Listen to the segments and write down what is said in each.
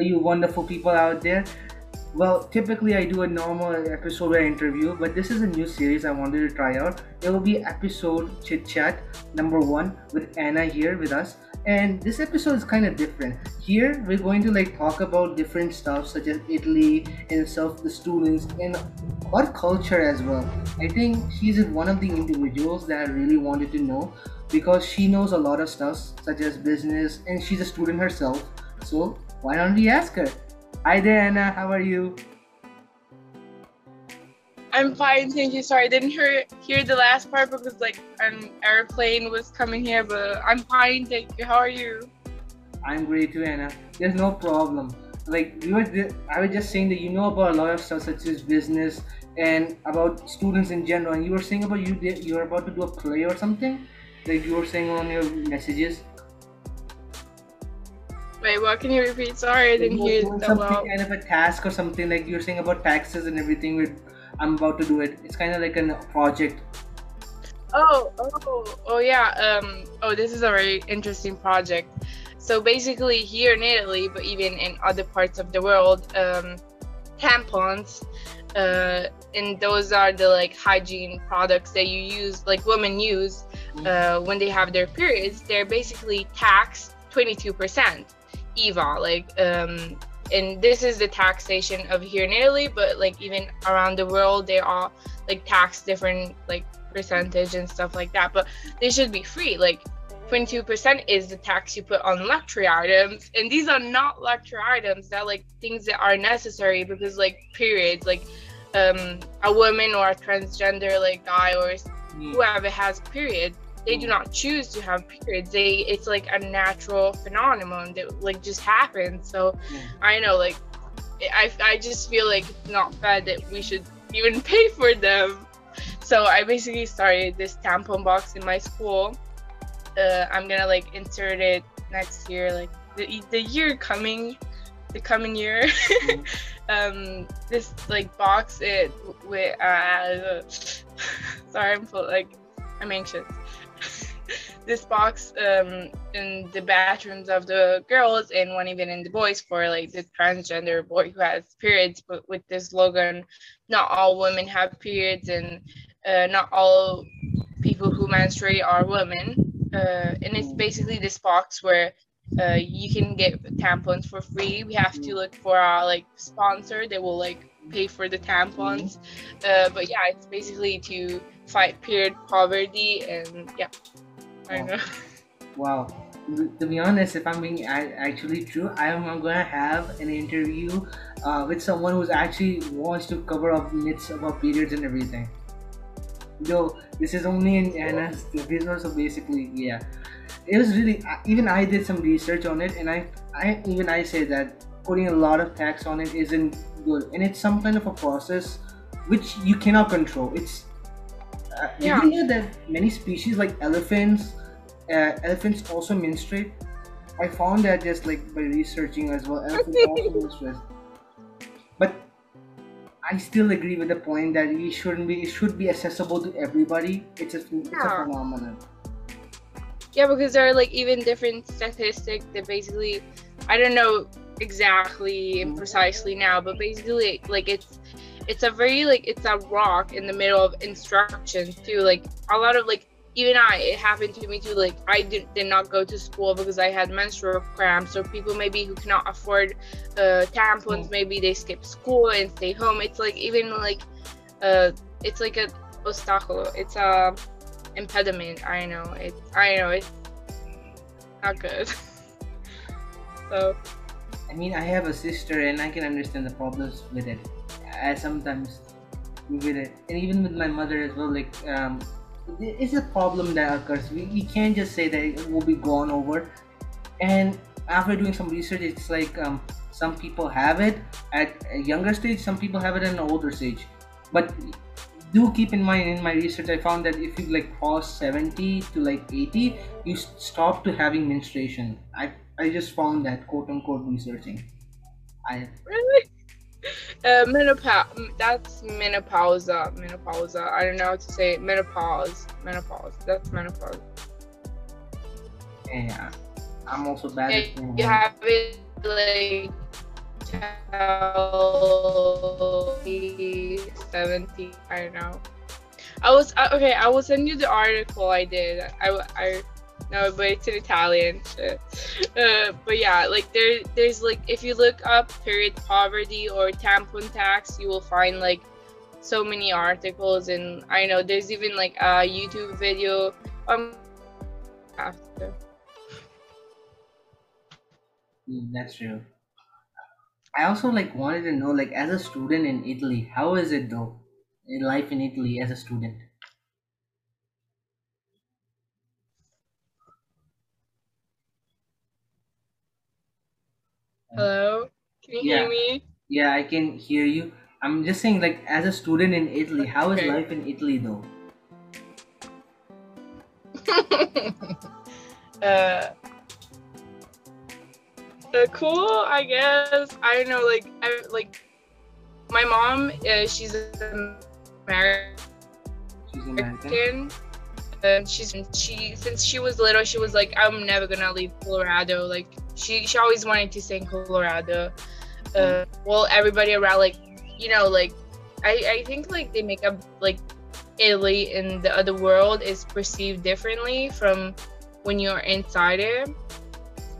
You wonderful people out there. Well, typically I do a normal episode where I interview, but this is a new series I wanted to try out. It will be episode chit chat number one with Anna here with us, and this episode is kind of different. Here we're going to like talk about different stuff such as Italy and stuff, the students and our culture as well. I think she's one of the individuals that I really wanted to know because she knows a lot of stuff such as business and she's a student herself. So why don't we ask her? Hi there, Anna. How are you? I'm fine, thank you. Sorry, I didn't hear hear the last part because like an airplane was coming here, but I'm fine, thank you. How are you? I'm great too, Anna. There's no problem. Like we were, I was just saying that you know about a lot of stuff such as business and about students in general. And you were saying about you did, you were about to do a play or something, like you were saying on your messages. Wait, what can you repeat? Sorry, I didn't hear that something well. kind of a task or something like you're saying about taxes and everything. With I'm about to do it. It's kind of like a project. Oh, oh, oh yeah. Um, oh, this is a very interesting project. So basically, here in Italy, but even in other parts of the world, um, tampons, uh, and those are the like hygiene products that you use, like women use, uh, when they have their periods. They're basically taxed 22% IVA, like um, and this is the taxation of here in Italy, but like even around the world, they all like tax different like percentage and stuff like that. But they should be free. Like 22% is the tax you put on luxury items, and these are not luxury items. They're like things that are necessary because like periods, like um, a woman or a transgender like guy or Mm. whoever has period they do not choose to have periods. They it's like a natural phenomenon that like just happens. So Mm. i know like i i just feel like it's not fair that we should even pay for them. So i basically started this tampon box in my school. Uh, i'm gonna like insert it next year like the, the year coming the coming year. Mm. um this like box it with uh sorry i'm full, like i'm anxious this box um in the bathrooms of the girls and one even in the boys for like the transgender boy who has periods but with this slogan not all women have periods and uh, not all people who menstruate are women. Uh, and it's basically this box where uh, you can get tampons for free. We have to look for our like sponsor. That will like pay for the tampons. Uh, but yeah, it's basically to fight period poverty and yeah, I Wow. know. Wow. To be honest, if I'm being actually true, I am gonna have an interview uh, with someone who's actually wants to cover up myths about periods and everything. Though this is only in Anna's business, so basically, yeah, it was really. Even I did some research on it, and I, I even I say that putting a lot of tax on it isn't good, and it's some kind of a process which you cannot control. It's uh, Yeah. Did you know that many species like elephants, uh, elephants also menstruate? I found that just like by researching as well. Elephants also menstruate. But I still agree with the point that it shouldn't be. It should be accessible to everybody. It's a it's a Yeah. phenomenon. Yeah, because there are like even different statistics that basically, I don't know exactly and precisely now, but basically like it's it's a very like it's a rock in the middle of instructions too. Like a lot of like even I it happened to me too. Like I did, did not go to school because I had menstrual cramps. Or people maybe who cannot afford uh, tampons, Mm. maybe they skip school and stay home. It's like even like uh it's like a obstacle. It's a impediment. I know it. I know it's not good. so I mean, I have a sister, and I can understand the problems with it. I sometimes with it, and even with my mother as well. Like, um, it's a problem that occurs. We, we can't just say that it will be gone over. And after doing some research, it's like um, some people have it at a younger stage, some people have it at an older stage. But do keep in mind in my research, I found that if you like cross 70 to like 80, you stop to having menstruation. I I just found that quote unquote researching. I really, uh, menopause. That's menopause. Menopause. I don't know how to say it. menopause. Menopause. That's menopause. yeah, I'm also bad at you have it like seventy. i don't know i was uh, okay i will send you the article i did i i no but it's in italian uh, but yeah like there there's like if you look up period poverty or tampon tax you will find like so many articles and i know there's even like a youtube video um after Mm, that's true. I also like wanted to know, like, as a student in Italy, how is it though? In life in Italy as a student. Hello can you Yeah, hear me yeah, I can hear you. I'm just saying, like, as a student in Italy, how is okay life in Italy though? uh Uh, cool, I guess. I don't know, like, I like my mom. Uh, she's She's American. American. Um, she's she since she was little, she was like, I'm never gonna leave Colorado. Like, she she always wanted to stay in Colorado. Uh, well, everybody around, like, you know, like, I I think like they make up like Italy in the other world is perceived differently from when you're inside it.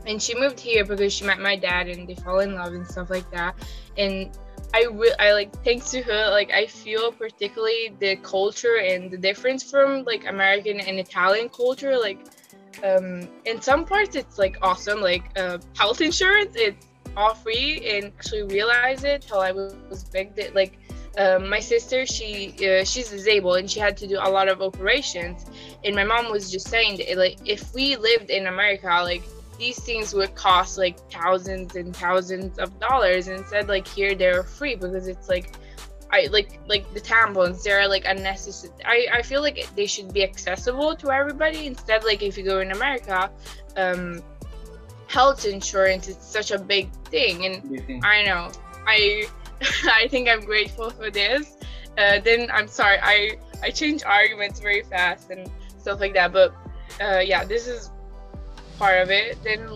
And she moved here because she met my dad and they fall in love and stuff like that. And i re- i like thanks to her like i feel particularly the culture and the difference from like american and italian culture like um in some parts it's like awesome. Like uh, health insurance it's all free and actually realize it till i was, big that like um, my sister she uh, she's disabled and she had to do a lot of operations. And my mom was just saying that like if we lived in america like these things would cost like thousands and thousands of dollars and instead like here they're free because it's like I like like the tampons they're like unnecessary I, I feel like they should be accessible to everybody instead like if you go in America um health insurance is such a big thing and What do you think? I know I I think I'm grateful for this uh, then I'm sorry I I change arguments very fast and stuff like that but uh, yeah this is part of it. Then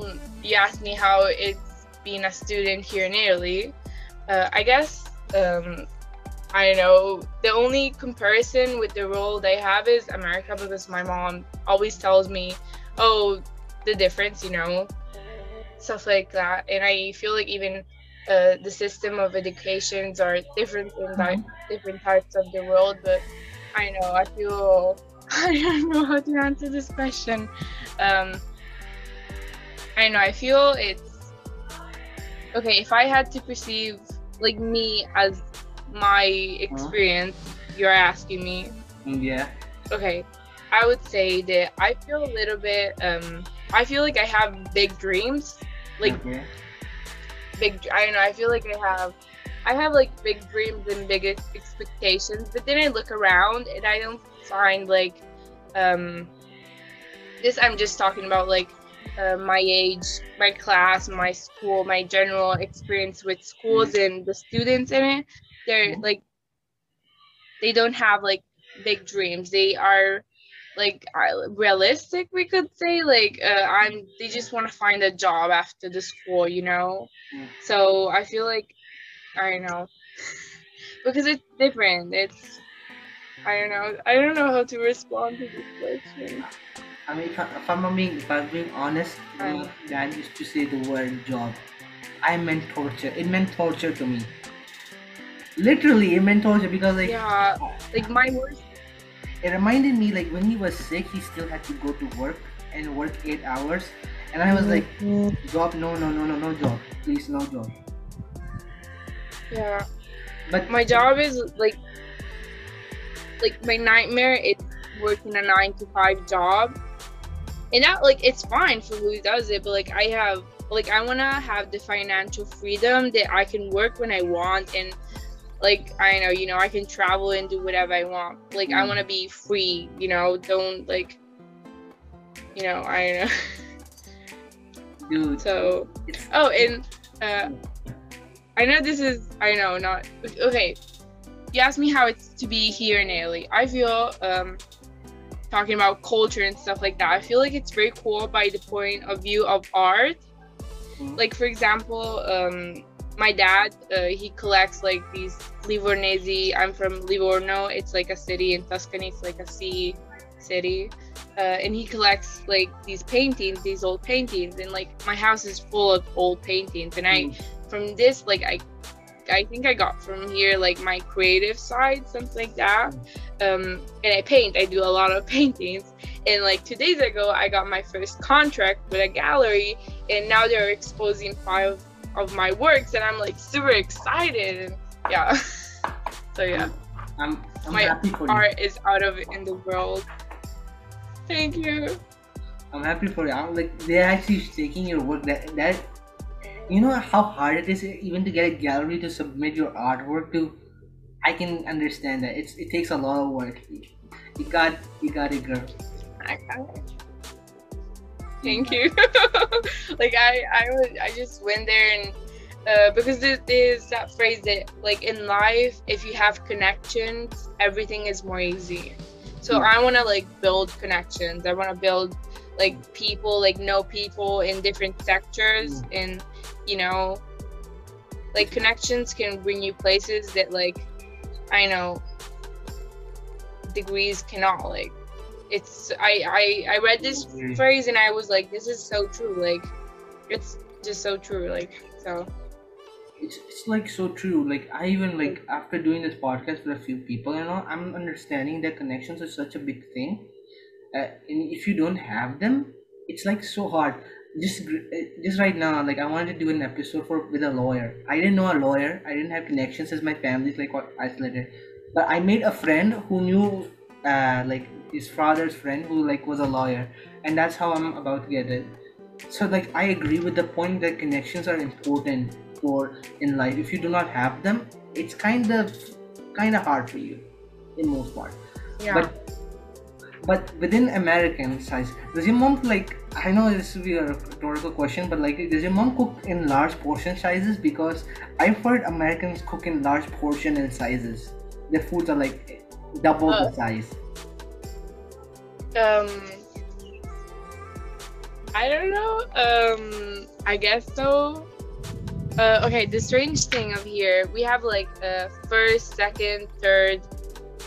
you asked me how it's being a student here in Italy. Uh, I guess um, I don't know. The only comparison with the role they have is America because my mom always tells me, "Oh, the difference," you know, stuff like that. And I feel like even uh, the system of educations are different in Mhm. different parts of the world. But I know I feel I don't know how to answer this question. Um, I know I feel it's okay if I had to perceive like me as my experience. You're asking me Mm, Yeah. okay i would say that i feel a little bit um i feel like i have big dreams like okay. big i don't know i feel like i have i have like big dreams and big ex- expectations but then i look around and i don't find like um this i'm just talking about like uh, my age my class my school my general experience with schools and the students in it they're like they don't have like big dreams. They are like uh, realistic we could say. Like uh, i'm they just want to find a job after the school you know? So i feel like i don't know. Because it's different. It's i don't know. I don't know how to respond to this question. I mean, if, I, if I'm being, if I'm being honest, my Right. dad used to say the word job. I meant torture. It meant torture to me. Literally, it meant torture because like yeah like my worst it reminded me like when he was sick, he still had to go to work and work eight hours, and I was like, mm-hmm. job, no, no, no, no, no job, please, no job. yeah. But my job is like like my nightmare is working a nine to five job. And that like it's fine for who does it but like i have like i want to have the financial freedom that i can work when i want and like i know you know i can travel and do whatever i want like i Mm. want to be free you know don't like you know i don't know dude, so Oh, and uh, I know this is I know not okay. You asked me how it's to be here in Italy. I feel um, talking about culture and stuff like that. I feel like it's very cool by the point of view of art. Mhm. like for example um my dad uh, he collects like these livornesi. I'm from livorno. It's like a city in tuscany. It's like a sea city. Uh, and he collects like these paintings these old paintings. And like my house is full of old paintings. And i Mm. from this like i i think i got from here like my creative side something like that. Um and i paint. I do a lot of paintings. And like two days ago i got my first contract with a gallery. And now they're exposing five of my works and i'm like super excited and yeah so yeah I'm, I'm My happy for you. art is out of in the world thank you I'm happy for you. I'm like they're actually taking your work. That that you know how hard it is even to get a gallery to submit your artwork to. I can understand that. It's it takes a lot of work. You got you got it, girl. I got it. Thank you. like I, I would, I just went there and uh, because there, there's that phrase that like in life, if you have connections, everything is more easy. So Mm. I want to like build connections. I want to build like people, like know people in different sectors, and you know, like connections can bring you places that like I know degrees cannot like it's I, I i read this Agree. phrase and i was like this is so true like it's just so true like so It's, it's like so true. Like I even like after doing this podcast with a few people, you know, I'm understanding that connections are such a big thing. Uh, and if you don't have them, it's like so hard. Just uh, just right now, like I wanted to do an episode for with a lawyer. I didn't know a lawyer. I didn't have connections as my family's like isolated. But I made a friend who knew, uh, like his father's friend who like was a lawyer, and that's how I'm about to get it. So like I agree with the point that connections are important for in life. If you do not have them, it's kind of kind of hard for you, in most part. yeah But but within American size, does your mom like? I know this will be a rhetorical question, but like, does your mom cook in large portion sizes? Because I've heard Americans cook in large portion and sizes. Their foods are like double the Uh, size. Um i don't know um i guess so uh okay the strange thing of here we have like a first second third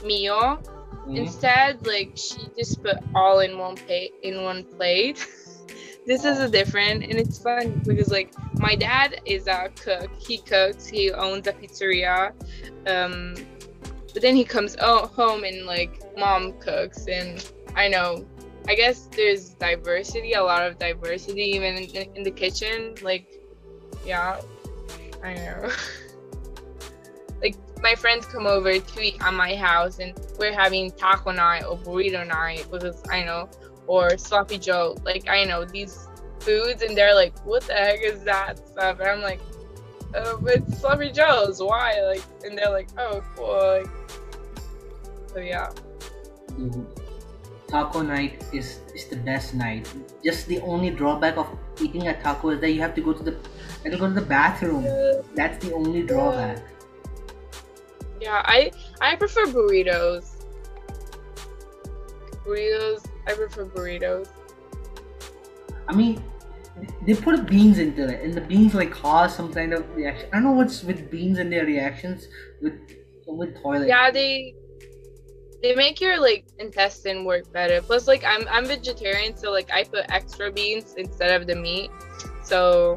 meal Mhm. Instead, like she just put all in one plate in one plate. this is a different and it's fun because like my dad is a cook. He cooks, he owns a pizzeria. Um but then he comes home and like mom cooks and I know I guess there's diversity, a lot of diversity even in, in the kitchen. Like yeah, I know. like my friends come over to eat at my house and we're having taco night or burrito night because I know or sloppy joe like I know these foods and they're like what the heck is that stuff and I'm like oh it's sloppy joe's why like and they're like oh cool like, so yeah Dude, taco night is is the best night. Just the only drawback of eating a taco is that you have to go to the to go to the bathroom. That's the only drawback. yeah I I prefer burritos burritos I prefer burritos I mean, they put beans into it, and the beans like cause some kind of reaction. I don't know what's with beans and their reactions with with toilet. yeah they they make your like intestine work better plus like i'm i'm vegetarian so like i put extra beans instead of the meat so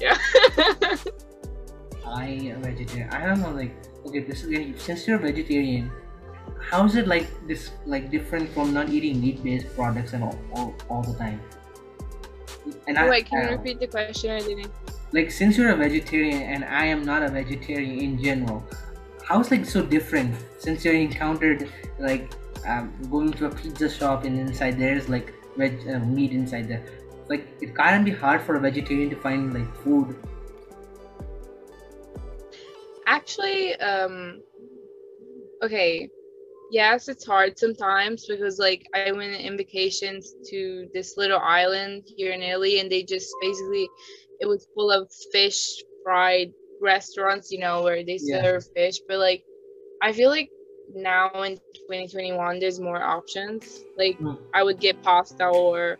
yeah I am vegetarian. I don't know, like, okay, this is since you're vegetarian, how is it like this, like, different from not eating meat-based products and all, all, all the time? And wait can I, you repeat the question i didn't like, since you're a vegetarian and I am not a vegetarian in general, how is like so different? Since you encountered like um, going to a pizza shop and inside there's like veg uh, meat inside there. Like, it can't be hard for a vegetarian to find like food. actually um okay yes it's hard sometimes because like i went in vacations to this little island here in italy and they just basically it was full of fish fried restaurants you know where they Yeah. serve fish but like i feel like now in 2021 there's more options like Mm. i would get pasta or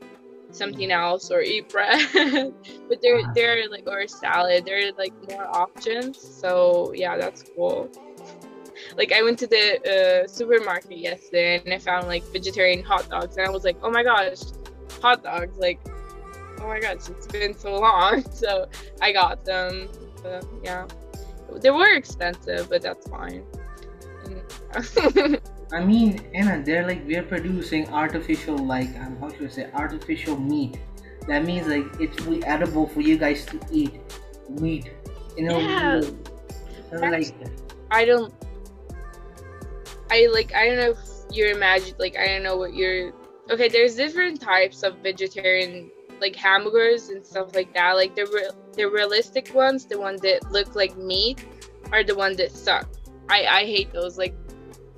something else or eat bread. but there there are like or salad. There are like more options. So yeah, that's cool. Like I went to the uh, supermarket yesterday and I found like vegetarian hot dogs and I was like, oh my gosh, hot dogs! Like, oh my gosh, it's been so long. So I got them. But, yeah, they were expensive, but that's fine. I mean, Anna, they're like we're producing artificial, like um, how should I say, artificial meat. That means like it's really edible for you guys to eat meat. You know, Yeah. so, like I don't. I like. I don't know if you're imagine. Like I don't know what you're. Okay, there's different types of vegetarian like hamburgers and stuff like that. Like the re- the realistic ones, the ones that look like meat, are the ones that suck. I I hate those. Like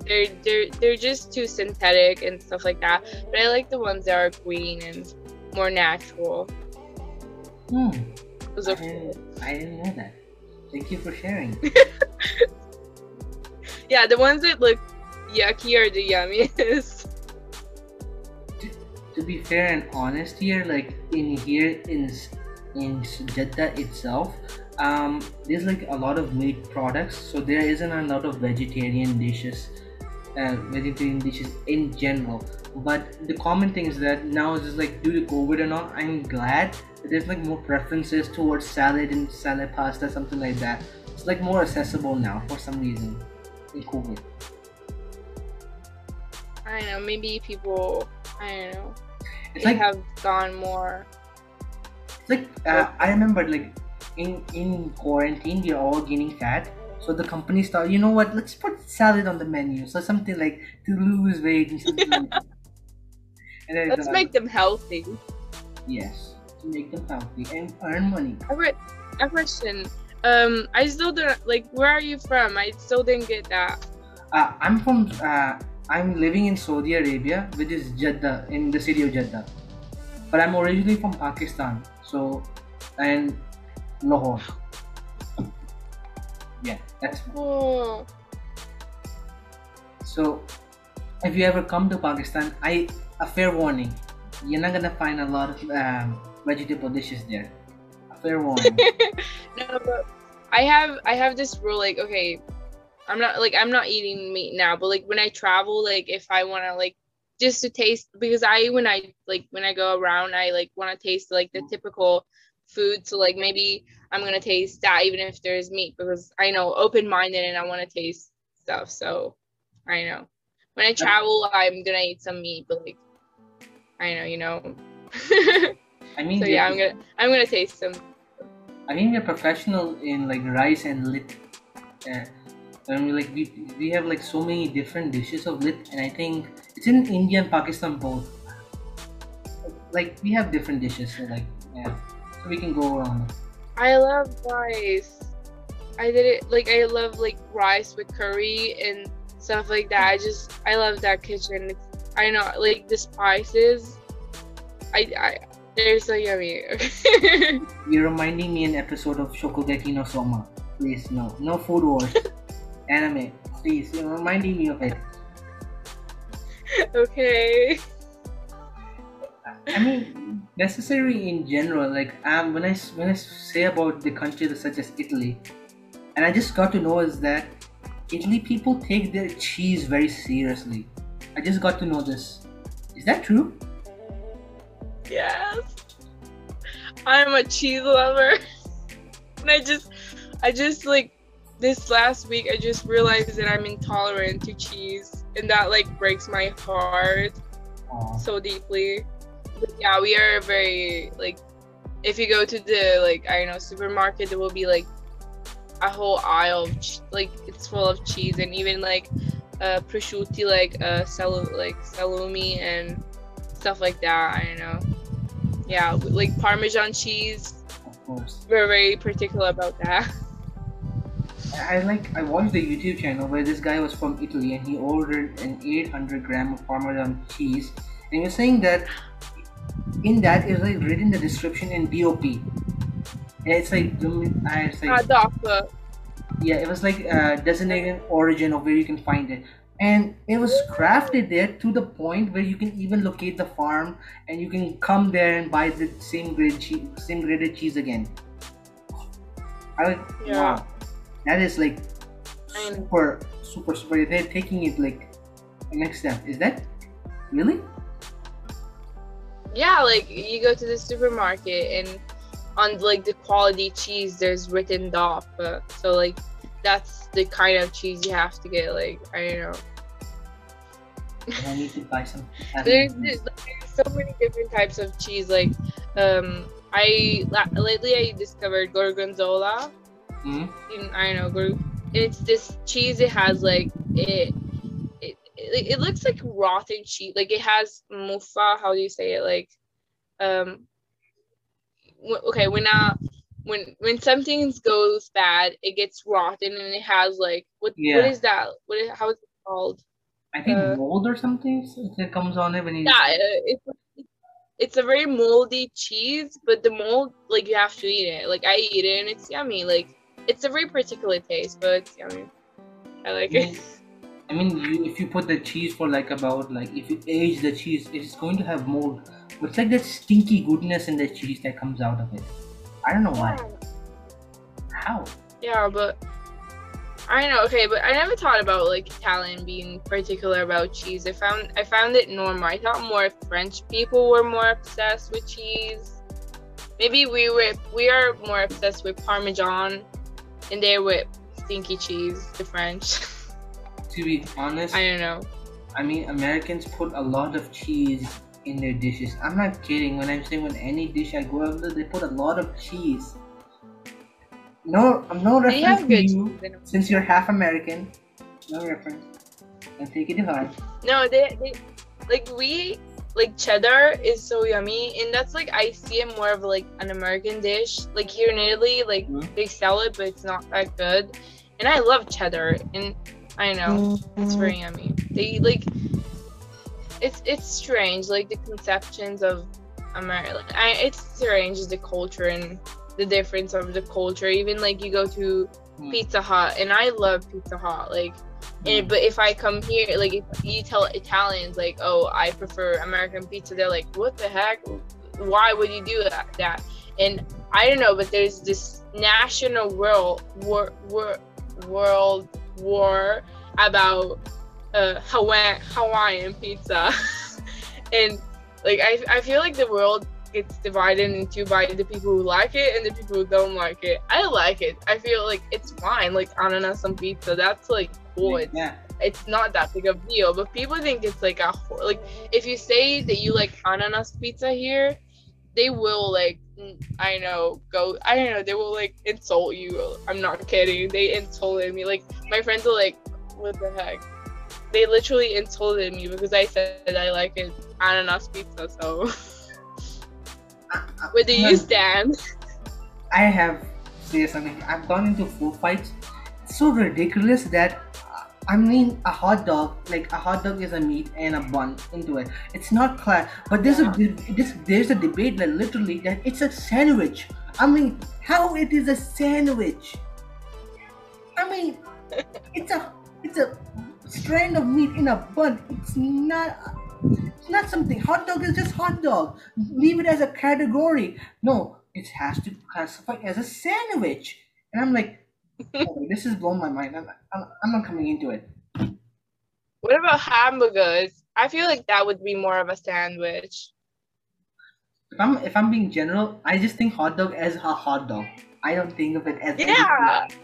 they're they're they're just too synthetic and stuff like that. But I like the ones that are green and more natural. hmm, Those I didn't, I didn't know that. Thank you for sharing. Yeah, the ones that look yucky are the yummiest. to be fair and honest here, like in here in in Jeddah itself, um, there's like a lot of meat products, so there isn't a lot of vegetarian dishes, uh, vegetarian dishes in general. But the common thing is that now is just like due to COVID and all, I'm glad there's like more preferences towards salad and salad pasta, something like that. It's like more accessible now for some reason in COVID. I know, maybe people, I don't know, It's they like have gone more. It's like uh, I remember like in in quarantine we are all gaining fat. So the company started, you know what? Let's put salad on the menu. So something like to lose weight and something. like that. And then Let's make them healthy. yes to make them healthy and earn money. I re- a question. Um, I still don't like. Where are you from? I still didn't get that. Uh, I'm from. Uh, I'm living in Saudi Arabia, which is Jeddah, in the city of Jeddah. But I'm originally from Pakistan. So, and Lahore. Yeah, that's Oh, So, if you ever come to Pakistan, I a fair warning, you're not gonna find a lot of um, vegetable dishes there. A fair warning. no, but I have I have this rule. Like, okay, I'm not like I'm not eating meat now, but like when I travel, like if I want to like just to taste because I when I like when I go around, I like want to taste like the typical food. So like maybe I'm gonna taste that even if there's meat because I know open minded and I want to taste stuff. So I know when I travel, I'm gonna eat some meat, but like I know you know. I mean, so yeah, I'm gonna I'm gonna taste some. I mean, you're professional in like rice and lit. Uh, I mean, like we we have like so many different dishes of lit, and I think it's in India and Pakistan both. Like we have different dishes, so like yeah, so we can go around. I love rice. I did it like I love like rice with curry and stuff like that. I just I love that kitchen. It's, I know like the spices. I I they're so yummy. You're reminding me an episode of Shokugeki no Soma. Please, no, no food wars. Anime, please. You're reminding me of it. okay. I mean, necessary in general. Like, um, when I when I say about the countries such as Italy, and I just got to know is that Italy people take their cheese very seriously. I just got to know this. Is that true? Yes. I'm a cheese lover. And I just I just like this last week I just realized that I'm intolerant to cheese and that like breaks my heart. Aw. so deeply. But yeah, we are very like if you go to the like I don't know supermarket, there will be like a whole aisle of ch- like it's full of cheese and even like uh prosciutti like uh sal- like salumi and stuff like that. I don't know. Yeah, like Parmesan cheese. Of course. We're very particular about that. I I like I watched the YouTube channel where this guy was from Italy and he ordered an 800 gram of Parmesan cheese and he was saying that in that is like written the description in DOP. And it's like uh, it's Ah, like DACA. yeah, it was like uh, designated origin of where you can find it. and it was crafted there to the point where you can even locate the farm and you can come there and buy the same grade cheese same graded cheese again I like, Yeah. wow that is like super super super they're taking it like the next step is that really Yeah, like you go to the supermarket and on like the quality cheese, there's written DOP. Uh, so like that's the kind of cheese you have to get. Like I don't know. i need to buy some There's, there's so many different types of cheese. Like um, I la- lately I discovered gorgonzola. Mhm. In, I don't know. Gor- it's this cheese. It has like it. It, it, it looks like rotten cheese. Like it has muffa. How do you say it? Like, um, w- okay, when uh, when when something goes bad, it gets rotten and it has like what Yeah. what is that? What is, how is it called? i think uh, mold or something that comes on it when you Yeah, uh, it's it's a very moldy cheese, but the mold like you have to eat it. Like I eat it and it's yummy. Like it's a very particular taste, but it's yummy. I like it. I mean, if you put the cheese for like about like if you age the cheese, it's going to have mold. But it's like that stinky goodness in the cheese that comes out of it. I don't know why. How? Yeah, but I know. Okay, but I never thought about like Italian being particular about cheese. I found I found it normal. I thought more French people were more obsessed with cheese. Maybe we were we are more obsessed with Parmesan, and they're with stinky cheese. The French. To be honest, I don't know. I mean, Americans put a lot of cheese in their dishes. I'm not kidding when I'm saying when any dish I go out they put a lot of cheese. No, I'm no They reference to you in since you're half American. No reference. And take it to heart. No, they, they like we like cheddar is so yummy, and that's like I see it more of like an American dish. Like here in Italy, like Mhm. they sell it, but it's not that good. And I love cheddar, and I know it's very yummy. They like it's it's strange, like the conceptions of America. I, it's strange is the culture and the difference of the culture. Even like you go to Mm. Pizza Hut, and I love Pizza Hut, like. And, but if I come here, like if you tell Italians, like, oh, I prefer American pizza, they're like, what the heck? Why would you do that? that? And I don't know, but there's this national world war, war, world war about uh, Hawaiian, Hawaiian pizza, and like I, I feel like the world gets divided into by the people who like it and the people who don't like it. I like it. I feel like it's fine. Like ananas on pizza, that's like cool. It's, Yeah. it's not that big of a deal. But people think it's like a like if you say that you like ananas pizza here, they will like I know go I don't know they will like insult you. I'm not kidding. They insulted me. Like my friends are like, what the heck? They literally insulted me because I said I like it ananas pizza. So where do you stand? I have say something. I've gone into food fights. It's so ridiculous that I mean a hot dog, like a hot dog is a meat and a bun into it. It's not class, but there's a this there's a debate that literally that it's a sandwich. I mean, how it is a sandwich? I mean, it's a it's a strand of meat in a bun. It's not. It's not something. Hot dog is just hot dog. Leave it as a category. No, it has to classify as a sandwich. And I'm like, oh, this has blown my mind. I'm, I'm, I'm not coming into it. What about hamburgers? I feel like that would be more of a sandwich. If I'm if I'm being general, I just think hot dog as a hot dog. I don't think of it as Yeah. else.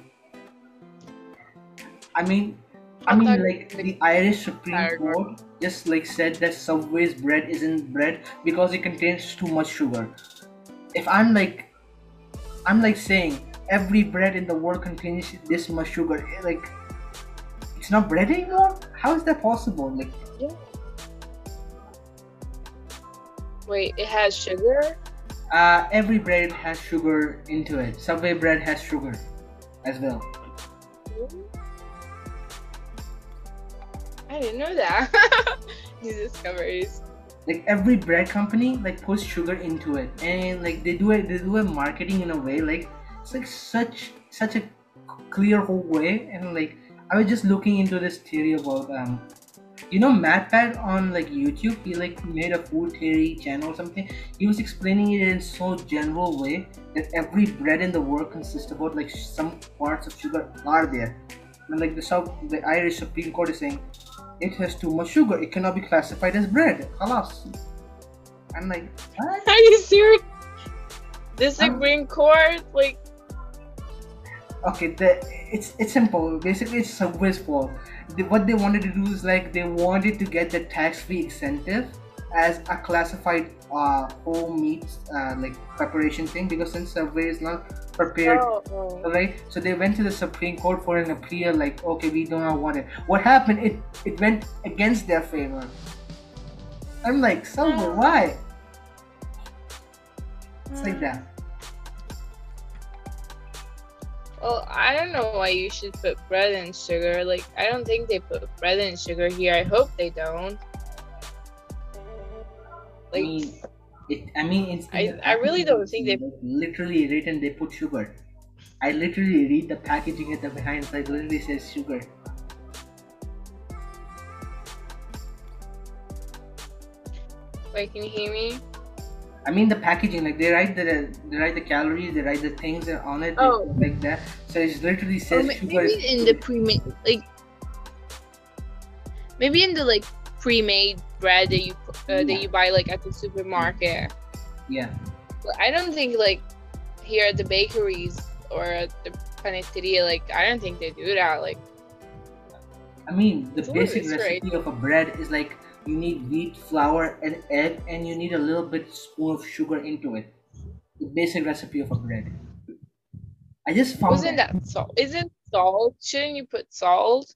I mean, I mean, like the Irish Supreme. Court just like said that Subway's bread isn't bread because it contains too much sugar. If I'm like, I'm like saying every bread in the world contains this much sugar, eh, like it's not bread anymore. How is that possible? Like, Wait, it has sugar? uh, every bread has sugar into it. Subway bread has sugar as well. I didn't know that. New discoveries. like every bread company like puts sugar into it and like they do it they do it marketing in a way like it's like such such a clear whole way and like I was just looking into this theory about um, you know MatPat on like YouTube. He like made a food theory channel or something. He was explaining it in so general way that every bread in the world consists about like some parts of sugar are there. And like the South, the Irish Supreme Court is saying it has too much sugar. It cannot be classified as bread. Halas. I'm like, what? Are you serious? The Supreme Court, like, okay the it's it's simple. Basically it's subway's fault the, what they wanted to do is like they wanted to get the tax-free incentive as a classified uh home meats uh, like preparation thing because since subway is not prepared oh, oh. right so they went to the supreme court for an appeal like okay we do not want it. What happened it it went against their favor. I'm like subway Oh. why? It's like that Well, I don't know why you should put bread and sugar. Like, I don't think they put bread and sugar here. I hope they don't. I mean, it, I mean, it's. I- I really don't think they- like, literally written they put sugar. I literally read the packaging at the behind side. Literally says sugar. wait, can you hear me? I mean the packaging, like they write the they write the calories, they write the things on it, Oh. like that. So it literally says sugar. maybe in the pre-made, like, maybe in the like pre-made bread that you uh, that you buy like at the supermarket. yeah, But I don't think like here at the bakeries or at the paneteria, like I don't think they do that. Like, I mean the basic right. recipe of a bread is like you need wheat, flour, and egg, and you need a little bit spoon of sugar into it. The basic recipe of a bread. I just found wasn't that salt? Isn't salt? Shouldn't you put salt?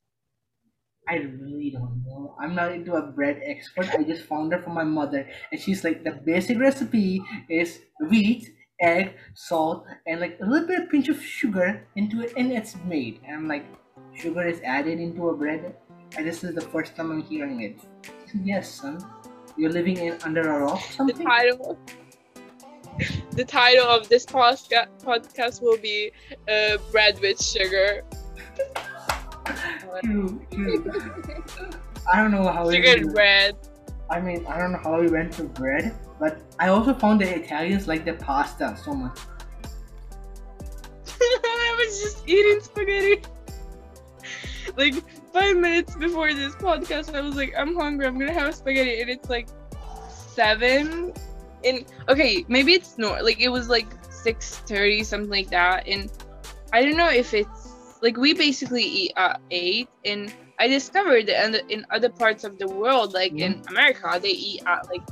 I really don't know. I'm not into a bread expert. I just found it from my mother, and she's like, the basic recipe is wheat, egg, salt, and like a little bit of pinch of sugar into it, and it's made. And I'm like, sugar is added into a bread, and this is the first time I'm hearing it. Yes, son. You're living in under a rock. or The title. The title of this podcast podcast will be uh, "Bread with Sugar." True, true. I don't know how Sugar and bread. I mean, I don't know how we went to bread, but I also found that Italians like the pasta so much. I was just eating spaghetti. Like five minutes before this podcast, I was like, I'm hungry. I'm gonna have spaghetti, and it's like seven. And okay, maybe it's not. Like it was like six thirty, something like that. And I don't know if it's like we basically eat at eight. And I discovered that in, in other parts of the world, like in mm-hmm. America, they eat at like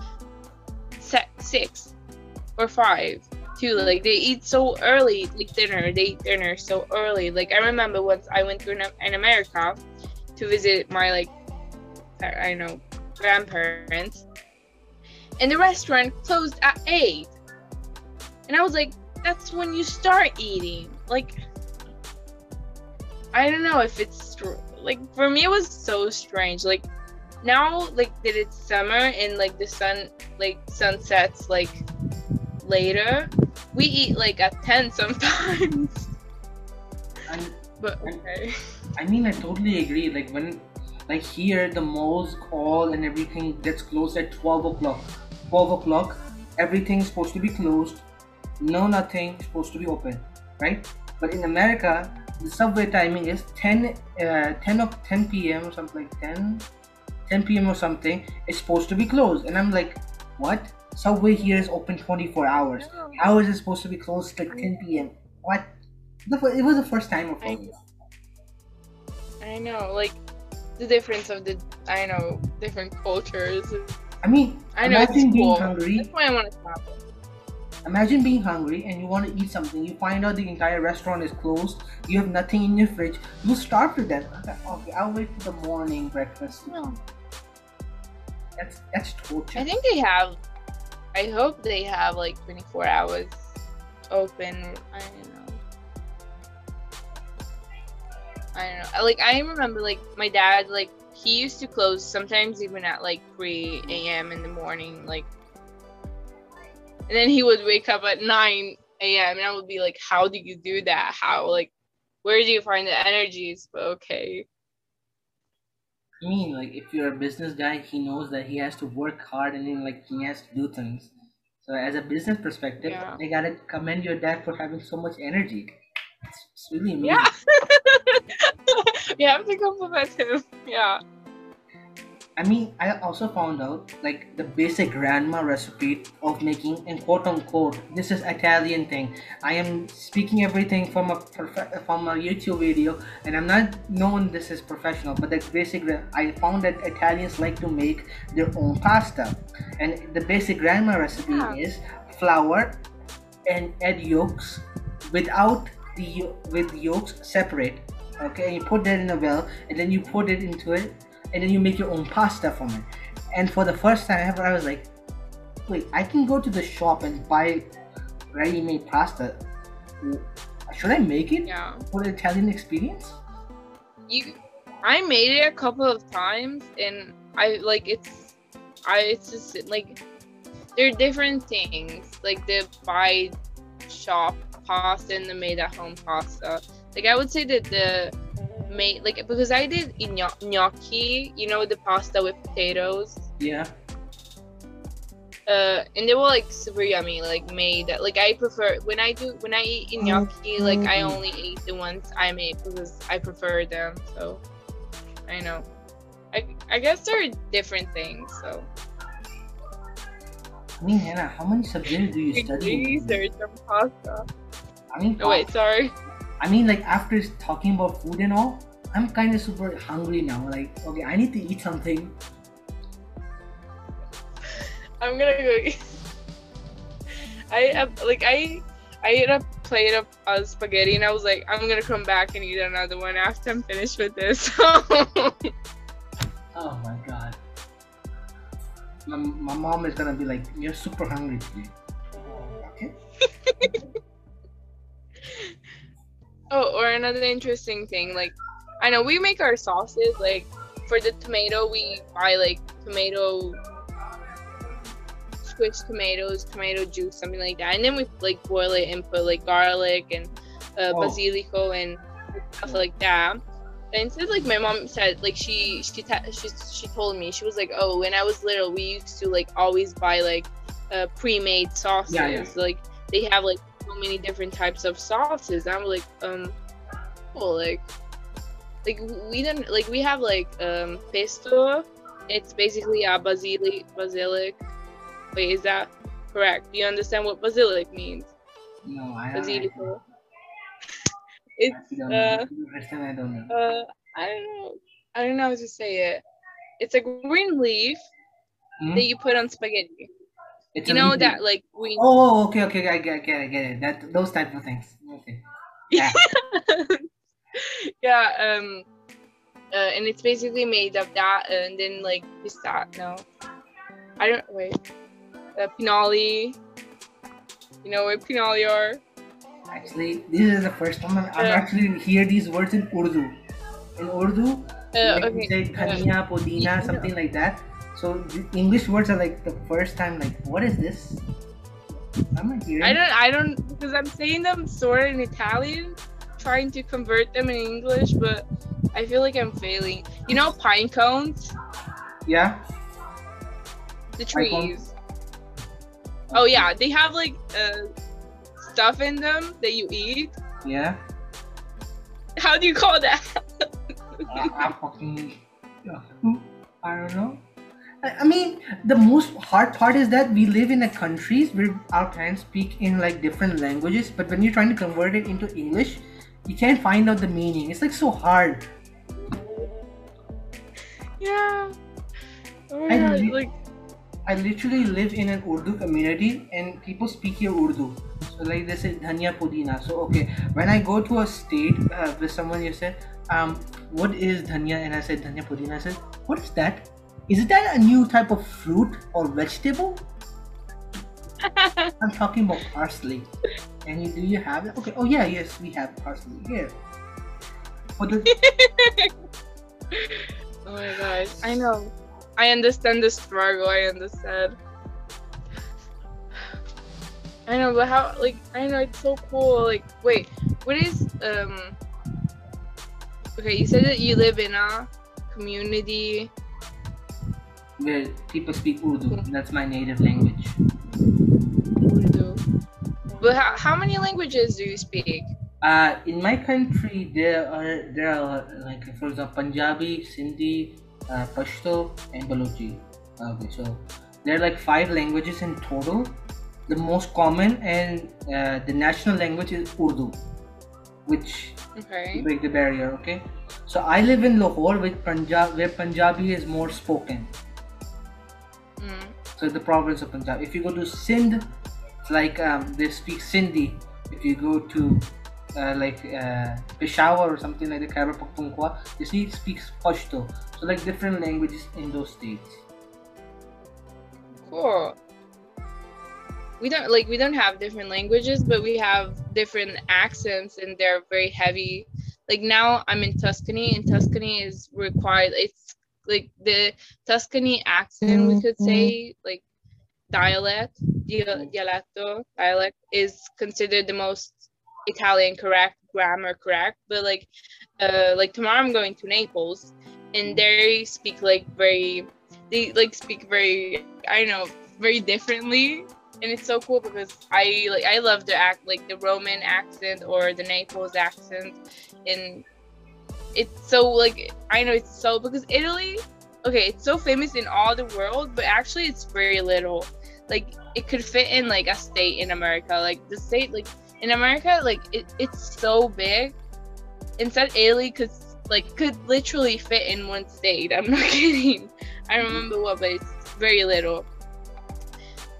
six or five too. Like they eat so early, like dinner. They eat dinner so early. Like I remember once I went to in, in America to visit my like I don't know grandparents, and the restaurant closed at eight. And I was like, that's when you start eating. Like I don't know if it's like for me it was so strange. Like now like that it's summer and like the sun like sunsets like later we eat like at 10 sometimes And but okay I mean, I totally agree. Like when, like here, the malls all and everything gets closed at twelve o'clock. Twelve o'clock, everything's supposed to be closed. No, nothing supposed to be open, right? But in America, the subway timing is 10, uh, 10 of 10 p.m. or something like 10, 10 p.m. or something. It's supposed to be closed, and I'm like, what? Subway here is open 24 hours. How is it supposed to be closed like 10 p.m.? What? It was the first time I- me. I know like the difference of the i know different cultures I mean, i know it's imagine being cool hungry. that's why i want to stop it Imagine being hungry and you want to eat something. You find out the entire restaurant is closed. You have nothing in your fridge. You starve to death. Okay, okay, I'll wait for the morning breakfast. No. That's that's torture. i think they have i hope they have like 24 hours open i don't know i don't know like i remember like my dad like he used to close sometimes even at like 3 a.m in the morning like and then he would wake up at 9 a.m and i would be like how do you do that how like where do you find the energies? But okay. I mean, like if you're a business guy, he knows that he has to work hard and then like he has to do things. So as a business perspective, Yeah. I gotta commend your dad for having so much energy. It's, really amazing. Yeah. you have to compliment him. Yeah. I mean, I also found out like the basic grandma recipe of making, and quote unquote, this is Italian thing. I am speaking everything from a prof- from a YouTube video, and I'm not known this is professional, but the basic. I found that Italians like to make their own pasta, and the basic grandma recipe Yeah. is flour and egg yolks without the with yolks separate. Okay, and you put that in a well, and then you put it into it, and then you make your own pasta from it. And for the first time ever, I was like, wait, I can go to the shop and buy ready-made pasta. Should I make it Yeah. for the Italian experience? You I made it a couple of times and I like it's I it's just like they're different things. Like the buy shop pasta and the made at home pasta. Like I would say that the made like because I did gno- gnocchi, you know, the pasta with potatoes. Yeah. Uh, and they were like super yummy, like made. Like I prefer when I do when I eat gnocchi, like I only eat the ones I made because I prefer them. So I know. I I guess they're different things. So I mean, Hannah, how many subjects do you study? research on pasta. I mean, Oh wait, sorry. I mean, like after talking about food and all, I'm kind of super hungry now. Like, okay, I need to eat something. I'm gonna go. eat- I uh, like I I ate a plate of uh, spaghetti and I was like I'm gonna come back and eat another one after I'm finished with this. Oh my god. My, my mom is gonna be like, you're super hungry today. Okay. Oh, or another interesting thing, like I know we make our sauces like for the tomato we buy like tomato squished tomatoes, tomato juice, something like that, and then we like boil it and put like garlic and uh, Oh. basilico and stuff like that. And instead, like my mom said, like she she ta- she she told me she was like, oh, when I was little, we used to like always buy like uh, pre-made sauces. Yeah, yeah. Like they have like so many different types of sauces. I'm like, um, cool. Like, like we don't like we have like um pesto. It's basically a basilic basilic. Wait, is that correct? Do you understand what basilic means? No, I don't. Basilico. It's uh, know. First time I don't know. uh, I don't know. I don't know how to say it. It's a green leaf Hmm? that you put on spaghetti. It's You know that like we. Oh, okay, okay, I get, get it, get it. That those type of things. Okay. Yeah. yeah. Um. Uh, and it's basically made of that, and then like pistachio. No, I don't wait. Uh, pinoli. You know what pinoli are? Actually, this is the first time I'm, I'm Uh. actually hear these words in Urdu. In Urdu, Uh, like we okay. say uh, dhania, podina, yeah. something like that. So the English words are like the first time. Like, what is this? I'm not hearing. I don't. I don't because I'm saying them sort of in Italian, trying to convert them in English, but I feel like I'm failing. You know, pine cones, Yeah. the trees. Oh yeah, they have like uh, stuff in them that you eat. Yeah. How do you call that? I, I fucking. I don't know. I, mean, the most hard part is that we live in a countries where our parents speak in like different languages, but when you're trying to convert it into English, you can't find out the meaning. It's like so hard. yeah. Oh I god, li- like I literally live in an Urdu community and people speak here Urdu. So like they say dhania pudina. So okay, when I go to a state uh, with someone, you say, um, what is dhania? And I said dhania pudina. I said, what is that? Is that a new type of fruit or vegetable? I'm talking about parsley. And you, do you have it? Okay. Oh yeah, yes, we have parsley here. For the Oh my gosh, I know. I understand the struggle. I understand. I know, but how? Like, I know it's so cool. Like, wait, what is um? Okay, you said that you live in a community where people speak Urdu. That's my native language. Urdu. But how, how many languages do you speak? Uh, in my country, there are there are like for example Punjabi, Sindhi, uh, Pashto, and Balochi. Okay, so there are like five languages in total. The most common and uh, the national language is Urdu, which Okay. break the barrier. Okay, so I live in Lahore, with Punjab, where Punjabi is more spoken. So the province of Punjab. If you go to Sindh, it's like um, they speak Sindhi. If you go to uh, like uh, Peshawar or something like the Khyber Pakhtunkhwa, you see it speaks Pashto. So like different languages in those states. Cool. We don't like we don't have different languages, but we have different accents, and they're very heavy. Like now, I'm in Tuscany, and Tuscany is required. It's like the Tuscany accent, we could say, like dialect, dia- dialetto, dialect is considered the most Italian correct, grammar correct. But like, uh, like tomorrow I'm going to Naples, and they speak like very, they like speak very, I don't know, very differently. And it's so cool because I like I love the act like the Roman accent or the Naples accent, and it's so like I know it's so because Italy, okay, it's so famous in all the world, but actually it's very little. Like it could fit in like a state in America. Like the state like in America, like it, it's so big. Instead, Italy could like could literally fit in one state. I'm not kidding. I mm-hmm. remember what, but it's very little.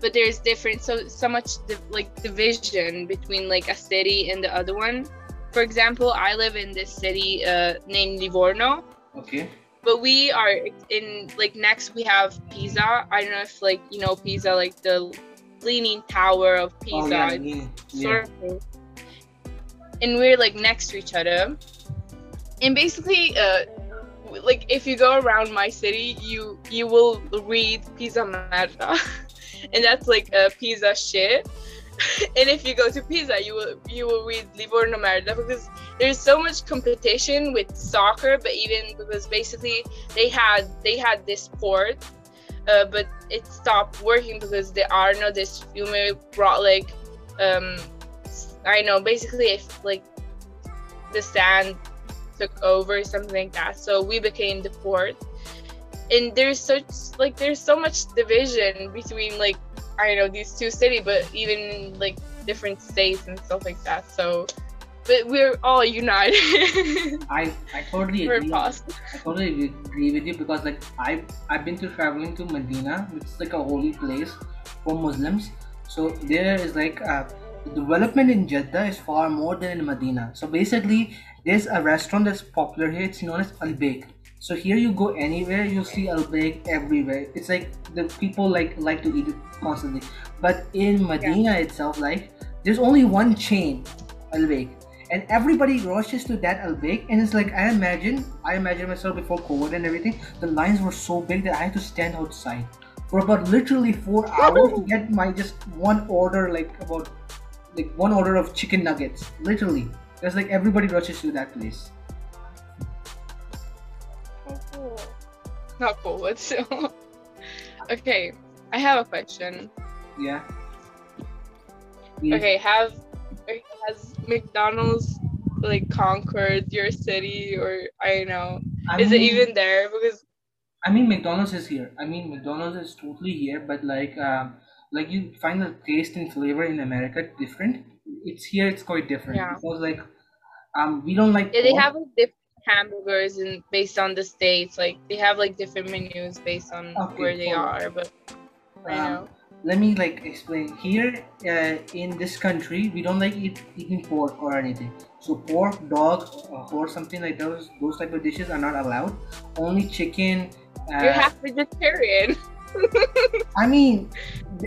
But there's different so so much di- like division between like a city and the other one. For example, I live in this city uh, named Livorno, Okay. but we are in like next we have Pisa. I don't know if like you know Pisa, like the leaning tower of Pisa. Oh yeah, yeah, yeah. of and we're like next to each other and basically uh like if you go around my city you you will read pisa merda and that's like uh, pisa shit and if you go to pisa you will you will read livorno merda because there's so much competition with soccer but even because basically they had they had this sport uh, but it stopped working because the Arno, this Fiume, brought like um I know basically if like the sand took over something like that. So we became the port and there's such like there's so much division between like I know these two cities but even like different states and stuff like that so but we're all united I I totally agree. I totally agree with you because like I I've been to traveling to Medina, which is like a holy place for Muslims. So there is like uh, the development in Jeddah is far more than in Medina. So basically, there's a restaurant that's popular here. It's known as Al Baik. So here you go anywhere, you'll see Al Baik everywhere. It's like the people like like to eat it constantly. But in Medina itself, like there's only one chain, Al Baik and everybody rushes to that Al Baik, and it's like I imagine, I imagine myself before COVID and everything. The lines were so big that I had to stand outside for about literally four hours to get my just one order, like about like one order of chicken nuggets. Literally, it's like everybody rushes to that place. Not cool but still okay I have a question Yeah. Yeah. Okay, have has McDonald's like conquered your city or I don't know. I Is it even there? Because I mean, McDonald's is here. I mean, McDonald's is totally here, but like, um, like you find the taste and flavor in America different. It's here. It's quite different Yeah. because like, um, we don't like. yeah, they have like different hamburgers and based on the states. Like they have like different menus based on Okay, where they cool. are. But Um, let me like explain here uh, in this country we don't like eat, eating pork or anything so pork dog uh, horse something like those those type of dishes are not allowed only chicken You're uh, half vegetarian. i mean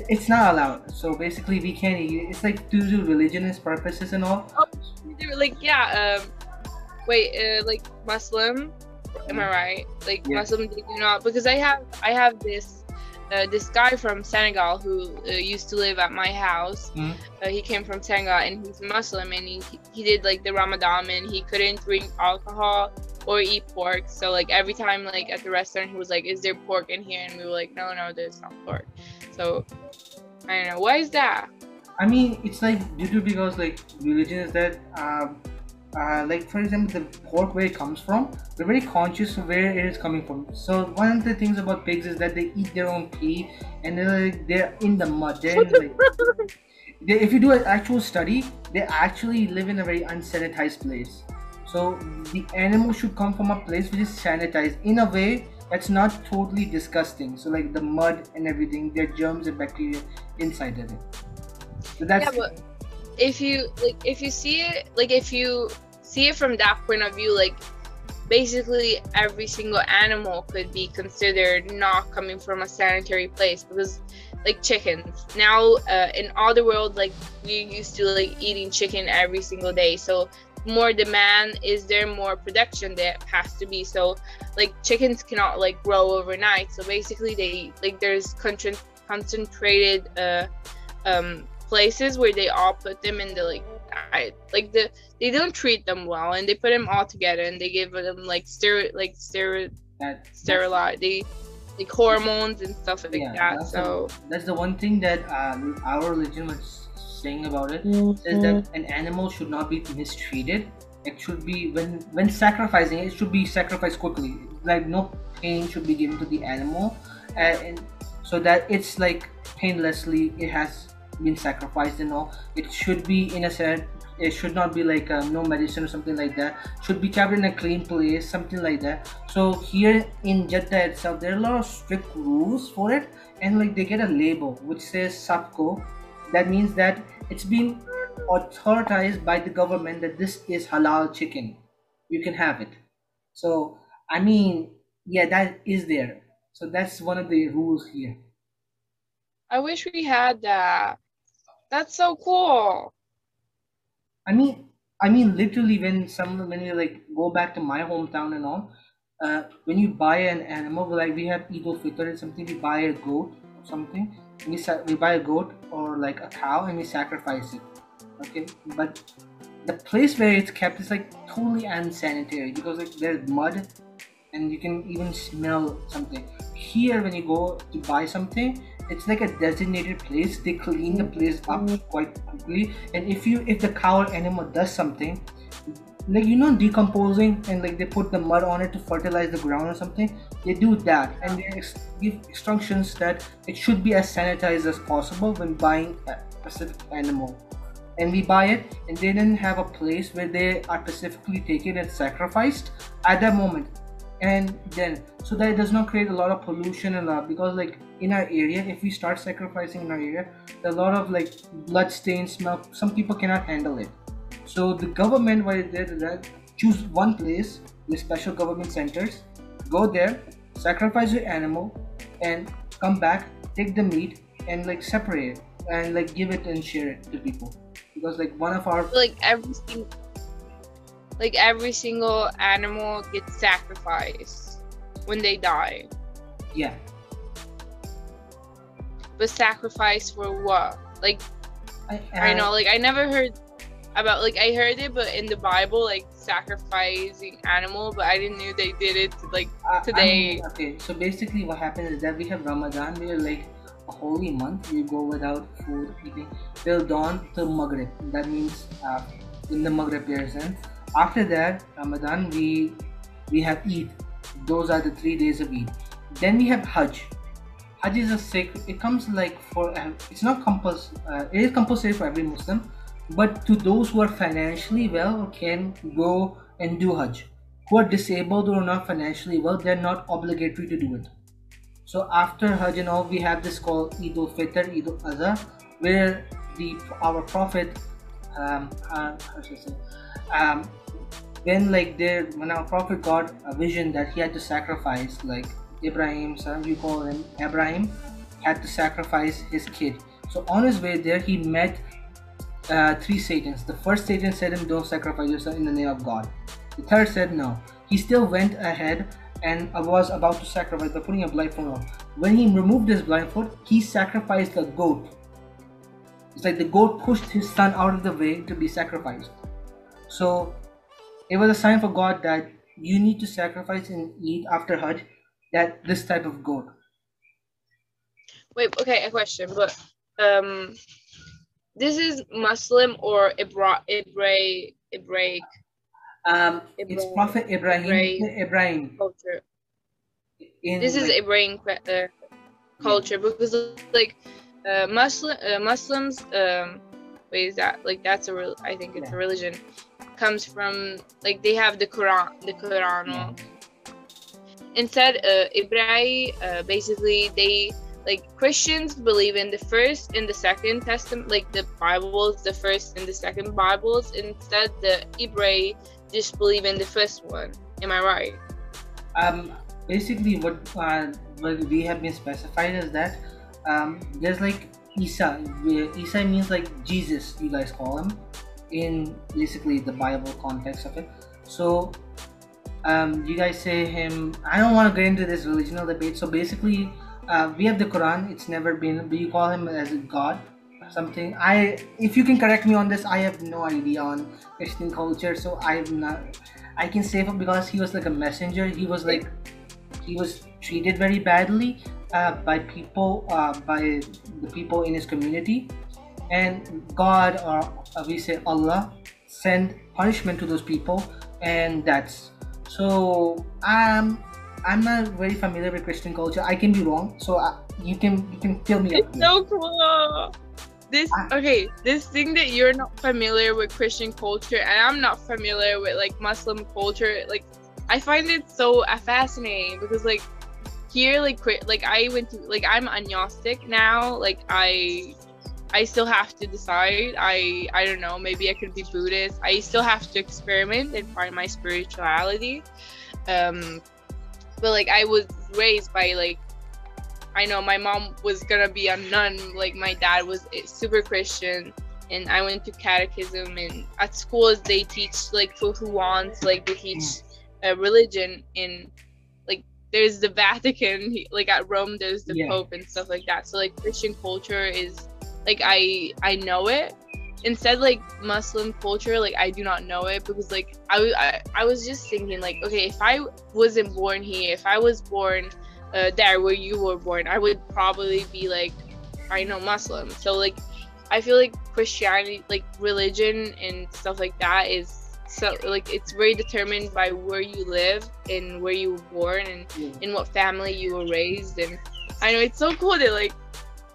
it's not allowed so basically we can't eat it's like due to religious purposes and all They're like yeah. Um, wait, uh, like Muslim. Am I right? Like. Muslim, they do not because I have I have this. Uh, this guy from Senegal who uh, used to live at my house, Mhm. uh, he came from Senegal and he's Muslim and he, he did like the Ramadan and he couldn't drink alcohol or eat pork. So like every time like at the restaurant he was like, Is there pork in here? And we were like, No, no, there's not pork. So I don't know. Why is that? I mean, it's like due to because like religion is that um, uh, like for example the pork where it comes from they're very conscious of where it is coming from. So one of the things about pigs is that they eat their own pee and they're like they're in the mud. They're in, like, they, if you do an actual study they actually live in a very unsanitized place. So the animal should come from a place which is sanitized in a way that's not totally disgusting. So like the mud and everything there are germs and bacteria inside of it. So that's yeah, but if you like if you see it like if you see it from that point of view like basically every single animal could be considered not coming from a sanitary place because like chickens. Now uh, in all the world like we're used to like eating chicken every single day. So more demand is there more production that has to be. So like chickens cannot like grow overnight. So basically they like there's concentrated uh um places where they all put them in the like I, like the they don't treat them well and they put them all together and they give them like steroid like steroid that, steroid they like hormones and stuff like yeah, that that's so the, that's the one thing that um, our religion was saying about it mm-hmm. is that an animal should not be mistreated. It should be when when sacrificing it should be sacrificed quickly. Like no pain should be given to the animal uh, and so that it's like painlessly it has been sacrificed and all it should be in a set it should not be like um, no medicine or something like that. Should be kept in a clean place something like that. So here in jeddah itself there are a lot of strict rules for it and like they get a label which says sabko. That means that it's been authorized by the government that this is halal chicken. You can have it. So i mean yeah that is there. So that's one of the rules here. I wish we had that that's so cool. I mean, I mean, literally, when some when you like go back to my hometown and all, uh, when you buy an animal, like we have Eid al-Fitr and something, we buy a goat or something. We sa- we buy a goat or like a cow and we sacrifice it. Okay, but the place where it's kept is like totally unsanitary because like there's mud and you can even smell something. Here, when you go to buy something, it's like a designated place. They clean the place up mm-hmm. quite quickly. And if you if the cow or animal does something like you know decomposing and like they put the mud on it to fertilize the ground or something they do that. And they ex- give instructions that it should be as sanitized as possible when buying a specific animal. And we buy it and they didn't have a place where they are specifically taken and sacrificed. At that moment and then so that it does not create a lot of pollution and that because like in our area if we start sacrificing in our area a lot of like blood stains smell some people cannot handle it. So the government why they did that choose one place with special government centers go there sacrifice your animal and come back take the meat and like separate it and like give it and share it to people. Because like one of our like everything like every single animal gets sacrificed when they die. Yeah. But sacrifice for what? Like I, I know, like I never heard about like I heard it, but in the Bible, like sacrificing animal, but I didn't know they did it like today. I okay, so basically, what happens is that we have Ramadan. We are like a holy month. We go without food, eating till dawn till Maghrib. That means uh, in the Maghrib period after that ramadan we we have eid. Those are the three days of eid. Then we have hajj. Hajj is a sacred it comes like for it's not compulsory uh, it is compulsory for every muslim but to those who are financially well can go and do hajj. Who are disabled or not financially well they're not obligatory to do it. So after hajj and all we have this called eid al-fitr eid al-adha where the our prophet um, uh, um, when like there when our prophet got a vision that he had to sacrifice like Ibrahim son you call him Abraham had to sacrifice his kid. So on his way there he met uh, three satans. The first satan said him don't sacrifice yourself in the name of God. The third said no. He still went ahead and was about to sacrifice by putting a blindfold on. When he removed his blindfold he sacrificed a goat. It's like the goat pushed his son out of the way to be sacrificed. So it was a sign for God that you need to sacrifice and eat after Hajj that this type of goat. Wait, okay, a question, but um, this is Muslim or Ibra Ibrahim Hebraic Um, it's Prophet Ibrahim. Ibrahim. Ibrahim. culture. In This is like- Ibrahim uh, culture because like uh, Muslim uh, Muslims um, wait is that like that's a real I think it's a religion comes from like they have the Quran the Quran. Instead uh, Ibrahim uh, basically they like Christians believe in the first and the second testament like the Bibles the first and the second Bibles. Instead the Ibrahim just believe in the first one. Am I right? Um, basically what uh, what we have been specified is that um, there's like Isa. Isa means like Jesus. You guys call him in basically the Bible context of it. So um, you guys say him. I don't want to get into this religional debate. So basically, uh, we have the Quran. It's never been. But you call him as a God. Something I, if you can correct me on this, I have no idea on Christian culture, so I'm not. I can say it because he was like a messenger. He was like, he was treated very badly uh, by people, uh, by the people in his community, and God or uh, we say Allah send punishment to those people, and that's so. I'm I'm not very familiar with Christian culture. I can be wrong, so uh, you can you can fill me. It's so cool. This okay, this thing that you're not familiar with Christian culture and I'm not familiar with like Muslim culture, like I find it so uh, fascinating because like here like like I went to like I'm agnostic now, like I I still have to decide. I I don't know, maybe I could be Buddhist. I still have to experiment and find my spirituality. Um but like I was raised by like I know my mom was gonna be a nun. Like my dad was a super Christian, and I went to catechism. And at schools they teach like for who wants, like they teach uh, religion. And like there's the Vatican, like at Rome there's the Yeah. Pope and stuff like that. So like Christian culture is like I I know it. Instead, like Muslim culture, like I do not know it because like I, w- I I was just thinking like okay if I wasn't born here, if I was born uh, there where you were born, I would probably be like, I know Muslim. So like, I feel like Christianity, like religion and stuff like that, is so like it's very determined by where you live and where you were born and Yeah. in what family you were raised. And I know it's so cool that like,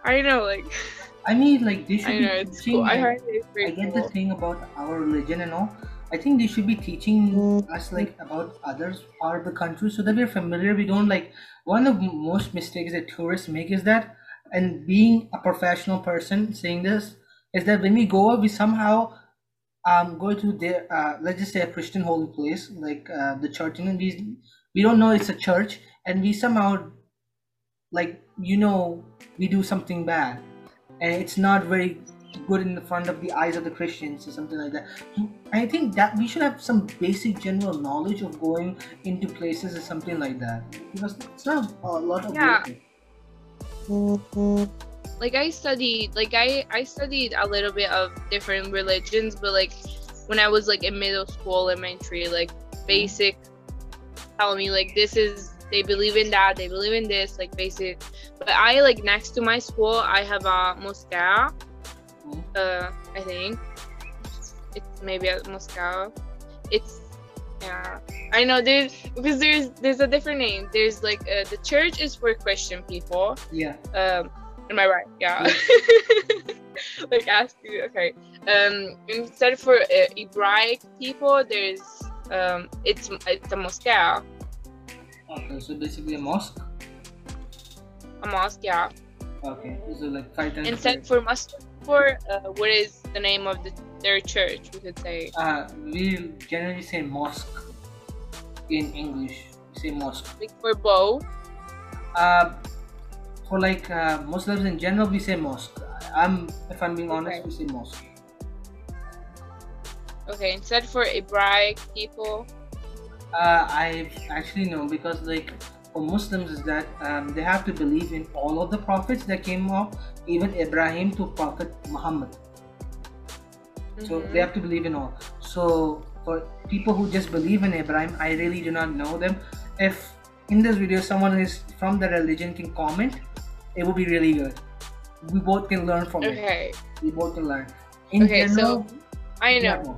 I know like I mean, like they should I be know it's teaching, cool. I heard it's I very get cool. the thing about our religion and all. I think they should be teaching us like about others part of the country so that we're familiar. We don't like one of the most mistakes that tourists make is that, and being a professional person saying this is that when we go, we somehow um go to their uh, let's just say a Christian holy place like uh, the church, and we we don't know it's a church, and we somehow like you know we do something bad and it's not very good in the front of the eyes of the Christians or something like that. I think that we should have some basic general knowledge of going into places or something like that because it's not a lot of Yeah. like I studied like I I studied a little bit of different religions, but like when I was like in middle school, elementary, like mm-hmm. basic tell me like this is they believe in that, they believe in this, like basic. But I like next to my school I have a mosque, uh I think. It's maybe a mosque. It's yeah. I know there's because there's there's a different name. There's like uh, the church is for Christian people. Yeah, Um, am I right? Yeah. like ask you. Okay. Um, instead of for uh, Hebraic people, there's um, it's it's a mosque, a okay, so basically a mosque. A mosque. Yeah. Okay, so like five times. Instead for mosque, for uh, what is the name of the their church? We could say. uh, we generally say mosque in English. We say mosque. Like for bow. Uh, for like uh, Muslims in general, we say mosque. I'm, if I'm being honest, Okay. we say mosque. Okay. Instead for Hebraic people. Uh, I actually know because like for Muslims is that um, they have to believe in all of the prophets that came up, even Ibrahim to Prophet Muhammad. So Mhm. they have to believe in all. So for people who just believe in Ibrahim, I really do not know them. If in this video someone is from the religion can comment, it will be really good. We both can learn from Okay. it. We both can learn. In Okay, so general, I yeah, know.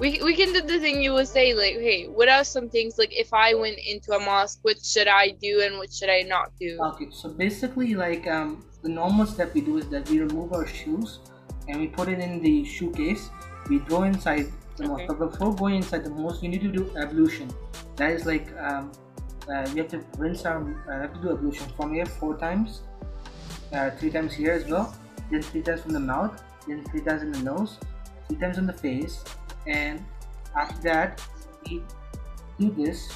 We, we can do the thing you would say like, hey, what are some things like if I went into a mosque, what should I do and what should I not do? Okay, so basically, like um, the normal step we do is that we remove our shoes and we put it in the shoe case. We go inside the mosque, Okay. but before going inside the mosque, you need to do ablution. That is like um, uh, we have to rinse our, uh, have to do ablution from here four times, uh, three times here as well, then three times from the mouth, then three times in the nose, three times on the face, and after that we do this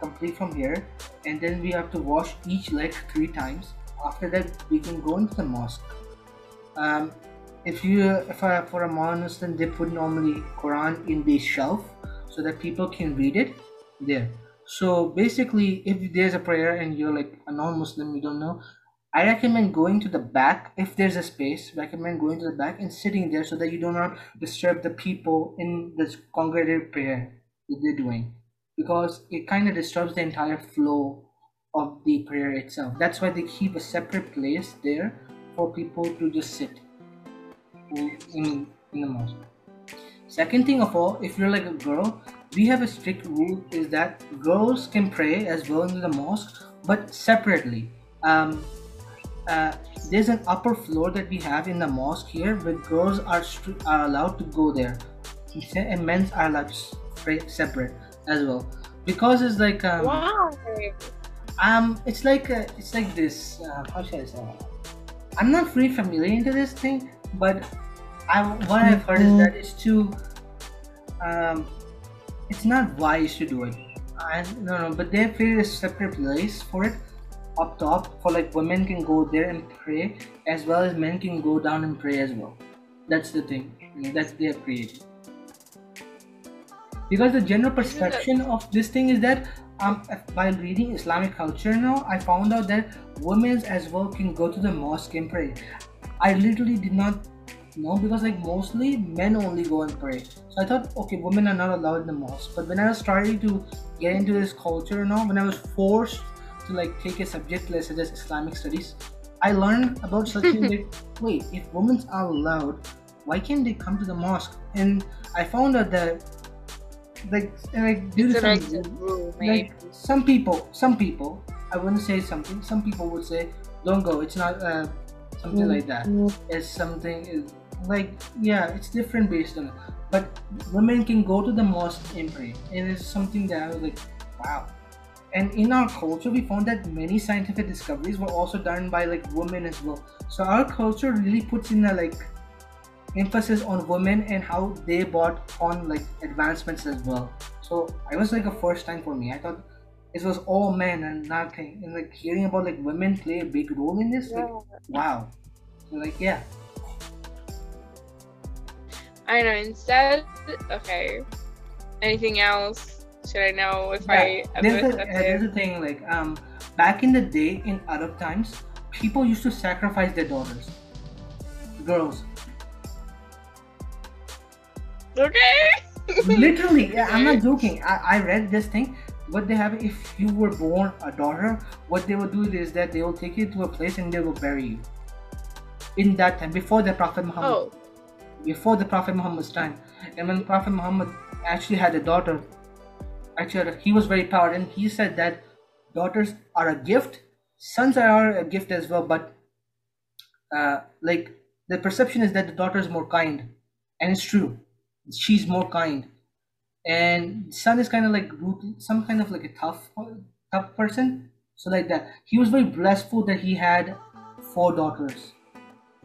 complete from here and then we have to wash each leg three times. After that we can go into the mosque. Um, if you if I, for a muslim they put normally quran in the shelf so that people can read it there. So basically if there's a prayer and you're like a non-muslim you don't know i recommend going to the back if there's a space recommend going to the back and sitting there so that you do not disturb the people in this congregated prayer that they're doing because it kind of disturbs the entire flow of the prayer itself. That's why they keep a separate place there for people to just sit in, in, the mosque. Second thing of all, if you're like a girl, we have a strict rule is that girls can pray as well in the mosque, but separately. Um, uh, there's an upper floor that we have in the mosque here where girls are, are allowed to go there. And men's are allowed to separate as well. Because it's like um, Why? um it's like uh, it's like this uh, how should i say? I'm not really familiar into this thing but i what i've heard is that it's too um it's not wise to do it. I, no no but they've created a separate place for it up top for like women can go there and pray as well as men can go down and pray as well that's the thing that's they have created because the general perception of this thing is that um, by reading Islamic culture now, I found out that women as well can go to the mosque and pray. I literally did not know because like mostly men only go and pray. So I thought, okay, women are not allowed in the mosque. But when I was starting to get into this culture now, when I was forced to like take a subject like such as Islamic studies, I learned about such things like, wait, if women are allowed, why can't they come to the mosque? And I found out that like like due to some rule, like some people some people i wouldn't say something some people would say don't go it's not uh, something like that. It's something like yeah it's different based on it. But women can go to the mosque and pray and it's something that i was like wow and in our culture we found that many scientific discoveries were also done by like women as well so our culture really puts in a like emphasis on women and how they brought on like advancements as well so it was like a first time for me i thought it was all men and nothing and like hearing about like women play a big role in this like wow so, like yeah I know. Instead, okay. Anything else? Should I know if I Yeah, there's, ever a, there's a thing like um back in the day in Arab times people used to sacrifice their daughters. Girls. Okay. literally. Yeah, i'm not joking. I, I read this thing. What they have if you were born a daughter what they will do is that they will take you to a place and they will bury you. In that time before the prophet muhammad. Oh, before the prophet muhammad's time. And when prophet muhammad actually had a daughter actually he was very proud. And he said that daughters are a gift sons are a gift as well but uh, like the perception is that the daughter is more kind. And it's true. She's more kind. And son is kind of like some kind of like a tough tough person. So like that. He was very blessful that he had four daughters.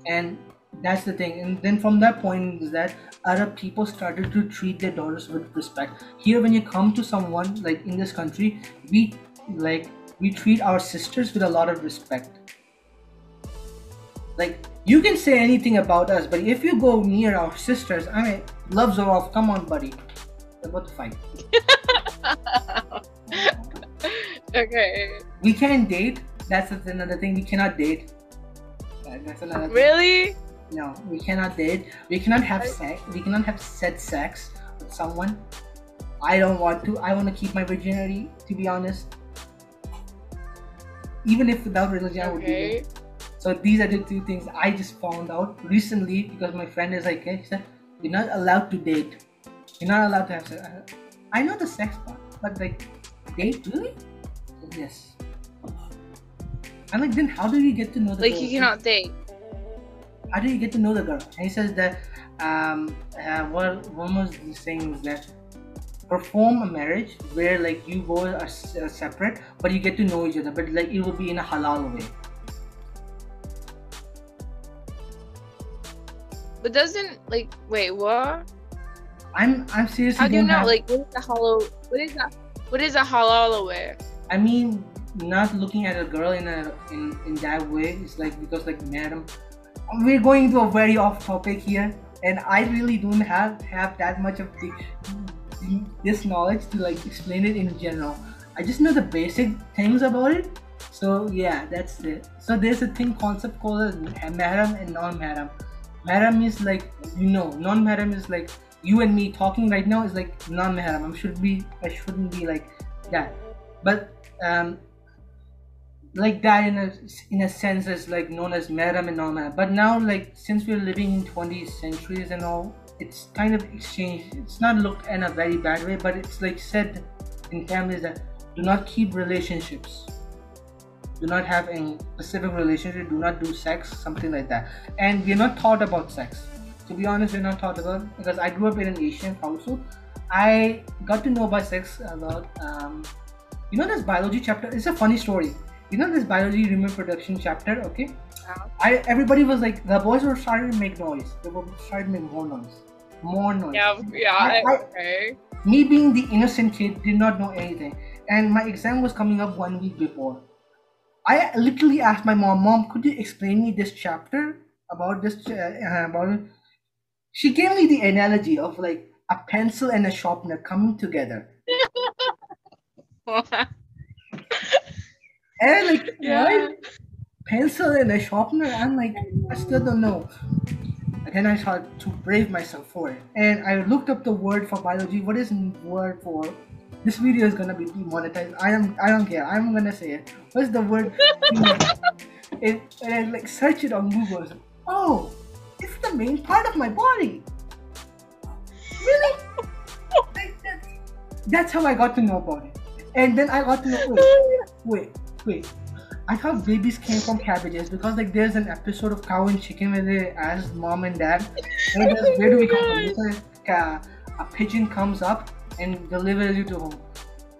And that's the thing. And then from that point is that arab people started to treat their daughters with respect. Here when you come to someone like in this country we like we treat our sisters with a lot of respect. Like you can say anything about us but if you go near our sisters i mean loves are off. Come on buddy. We're about to fight? Okay. we can't date. That's another thing. We cannot date. Another thing. No, we cannot date. We cannot have sex. We cannot have said sex with someone. I don't want to. I want to keep my virginity. To be honest, even if without religion, I would do Okay. it. So these are the two things I just found out recently because my friend is like, hey, he said, you're not allowed to date. You're not allowed to have sex. I know the sex part, but like, date really? Yes. I'm like, then how do you get to know the Like you cannot date. How do you get to know the girl? And he says that um, uh, what one was saying is that perform a marriage where like you both are s- uh, separate, but you get to know each other, but like it will be in a halal way. But doesn't like wait what? I'm I'm seriously. How do you don't know? have- Like what is the hollow? What is that? What is a halal wear? I mean, not looking at a girl in a in, in that way It's like because like madam, we're going to a very off topic here, and I really don't have have that much of the, the- this knowledge to like explain it in general. I just know the basic things about it. So yeah, that's it. So there's a thing concept called mahram and non-mahram. Mahram is like you know, non-mahram is like you and me talking right now is like non-mahram. I should be I shouldn't be like that. But um, like that in a in a sense is like known as mahram and non-mahram. But now like since we're living in 20th centuries and all, it's kind of exchanged. It's not looked in a very bad way, but it's like said in families that do not keep relationships. Do not have any specific relationship. Do not do sex something like that. And we're not taught about sex. To be honest we're not taught about because i grew up in an asian household. I got to know about sex about um, you know this biology chapter? It's a funny story you know this biology human production chapter okay? Wow. i everybody was like the boys were starting to make noise. They were starting to make more noise. More noise. Yeah, yeah. I- I- okay. me being the innocent kid did not know anything. And my exam was coming up one week before. I literally asked my mom mom could you explain me this chapter about this uh, about it? She gave me the analogy of like a pencil and a sharpener coming together and like yeah. what pencil and a sharpener? I'm like i still don't know. And then i started to brave myself for it. And i looked up the word for biology. What is the word for? This video is gonna be demonetized. I am i don't care. I'm gonna say it. What's the word? It, and i like search it on google. Like, oh it's the main part of my body. Really? Like, that's, that's how i got to know about it. And then i got to know wait wait I thought babies came from cabbages because like there's an episode of Cow and Chicken where they ask mom and dad, where, does, where do we come from? They say, "Ca- a pigeon comes up and delivers you to home.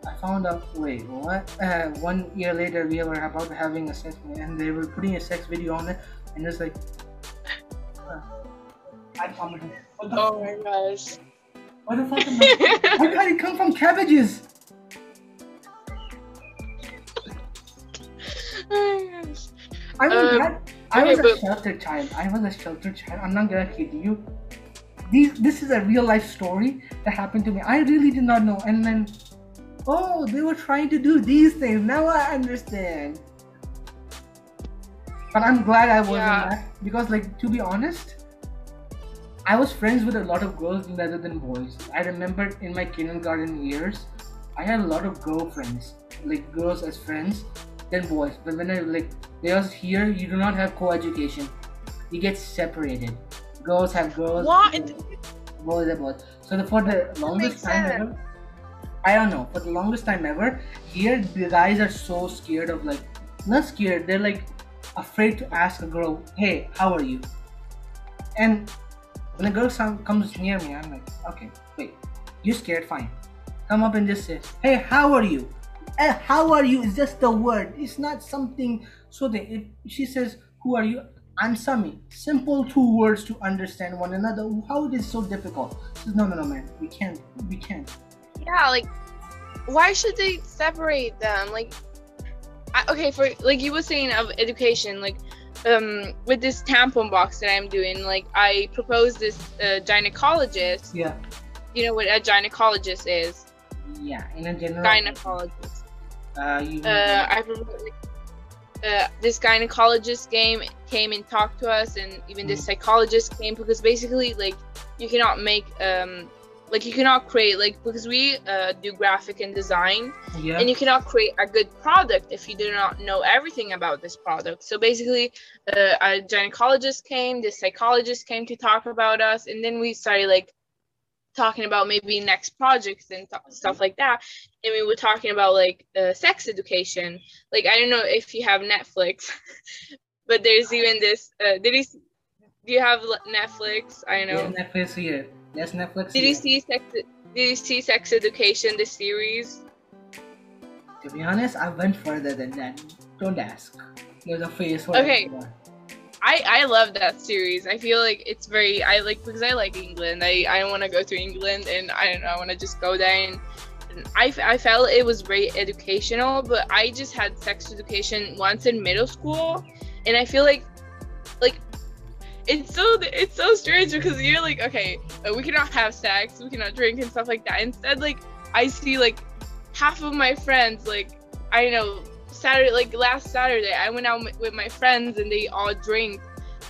I found out. Wait, what? Uh, one year later, we were about having a sex, and they were putting a sex video on it, and it's like, uh, I the, Oh my gosh. what the fuck? Am I, why can't it come from cabbages? I was Um. I okay, was a but- sheltered child. I was a sheltered child. I'm not gonna kid you. These, this is a real life story that happened to me. I really did not know. And then, oh, they were trying to do these things. Now I understand. But I'm glad I wasn't Yeah. that because, like, to be honest, I was friends with a lot of girls rather than boys. I remember in my kindergarten years, I had a lot of girlfriends, like girls as friends, than boys. But when I like because here you do not have co-education, you get separated. Girls have girls, What? boys have boys. So the, for the longest time sense. ever, I don't know. For the longest time ever, here the guys are so scared of like not scared. They're like afraid to ask a girl, "Hey, how are you?" And when a girl comes near me, I'm like, "Okay, wait, you're scared? Fine. Come up and just say, "Hey, how are you?" Eh, how are you is just a word. It's not something. So that if she says, "Who are you?" I'm Sami. Simple two words to understand one another. How it is so difficult? She says, "No, no, no, man. We can't. We can't." Yeah, like, why should they separate them? Like, I, okay, for like you were saying of education, like, um, with this tampon box that I'm doing, like, I proposed this uh, gynecologist. Yeah. You know what a gynecologist is? Yeah. In a general. Gynecologist. Uh, you. Uh, I proposed. uh, this gynecologist came came and talked to us, and even this Mhm. psychologist came because basically, like, you cannot make um, like you cannot create like because we uh, do graphic and design, Yeah. and you cannot create a good product if you do not know everything about this product. So basically, uh, a gynecologist came, the psychologist came to talk about us, and then we started like talking about maybe next projects and th- stuff like that. And we were talking about like uh, sex education. Like I don't know if you have Netflix, but there's even this. Uh, did you do you have Netflix? I don't know. Netflix here. There's Netflix Did here. you see sex? Did you see Sex Education, the series? To be honest, I went further than that. Don't ask. There's a face for Okay. I I love that series. I feel like it's very I like because I like England. I I want to go to England and I don't know. I want to just go there and, and I I felt it was very educational. But I just had sex education once in middle school, and I feel like like it's so it's so strange because you're like okay uh, we cannot have sex we cannot drink and stuff like that instead like i see like half of my friends like i know saturday like last saturday i went out with my friends and they all drink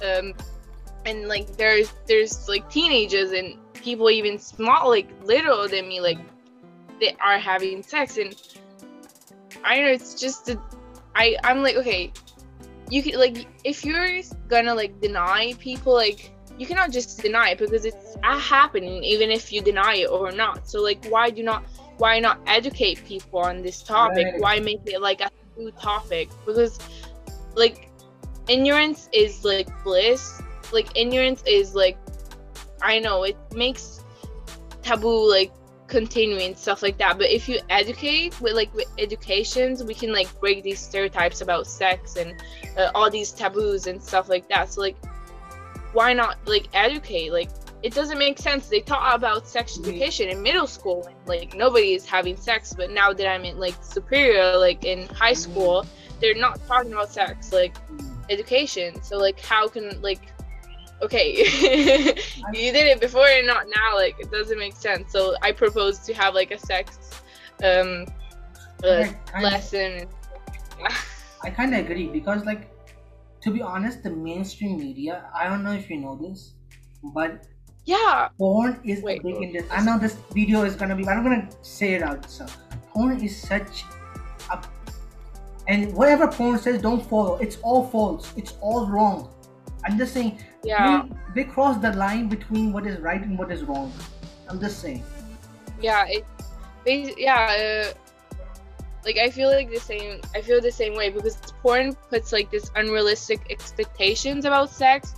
um and like there's there's like teenagers and people even small like littler than me like they are having sex and i know it's just a, i i'm like okay you can like if you're gonna like deny people like you cannot just deny it because it's happening even if you deny it or not so like why do not why not educate people on this topic Right. why make it like a new topic because like ignorance is like bliss. Like ignorance is like i know it makes taboo like continue and stuff like that. But if you educate with like with educations we can like break these stereotypes about sex and uh, all these taboos and stuff like that. So like why not like educate? Like it doesn't make sense they taught about sex Mhm. education in middle school like nobody is having sex but now that i'm in like superior like in high Mhm. school they're not talking about sex like education so like how can like okay you did it before and not now like it doesn't make sense so i propose to have like a sex um uh, I lesson I kind of agree because, like, to be honest, the mainstream media. I don't know if you know this, but yeah porn is Wait, a big industry. I know this video is gonna be. I'm gonna say it out. So, porn is such a, and whatever porn says, don't follow. It's all false. It's all wrong. I'm just saying. yeah They, they cross the line between what is right and what is wrong. I'm just saying. yeah it yeah uh, like i feel like the same i feel the same way because porn puts like this unrealistic expectations about sex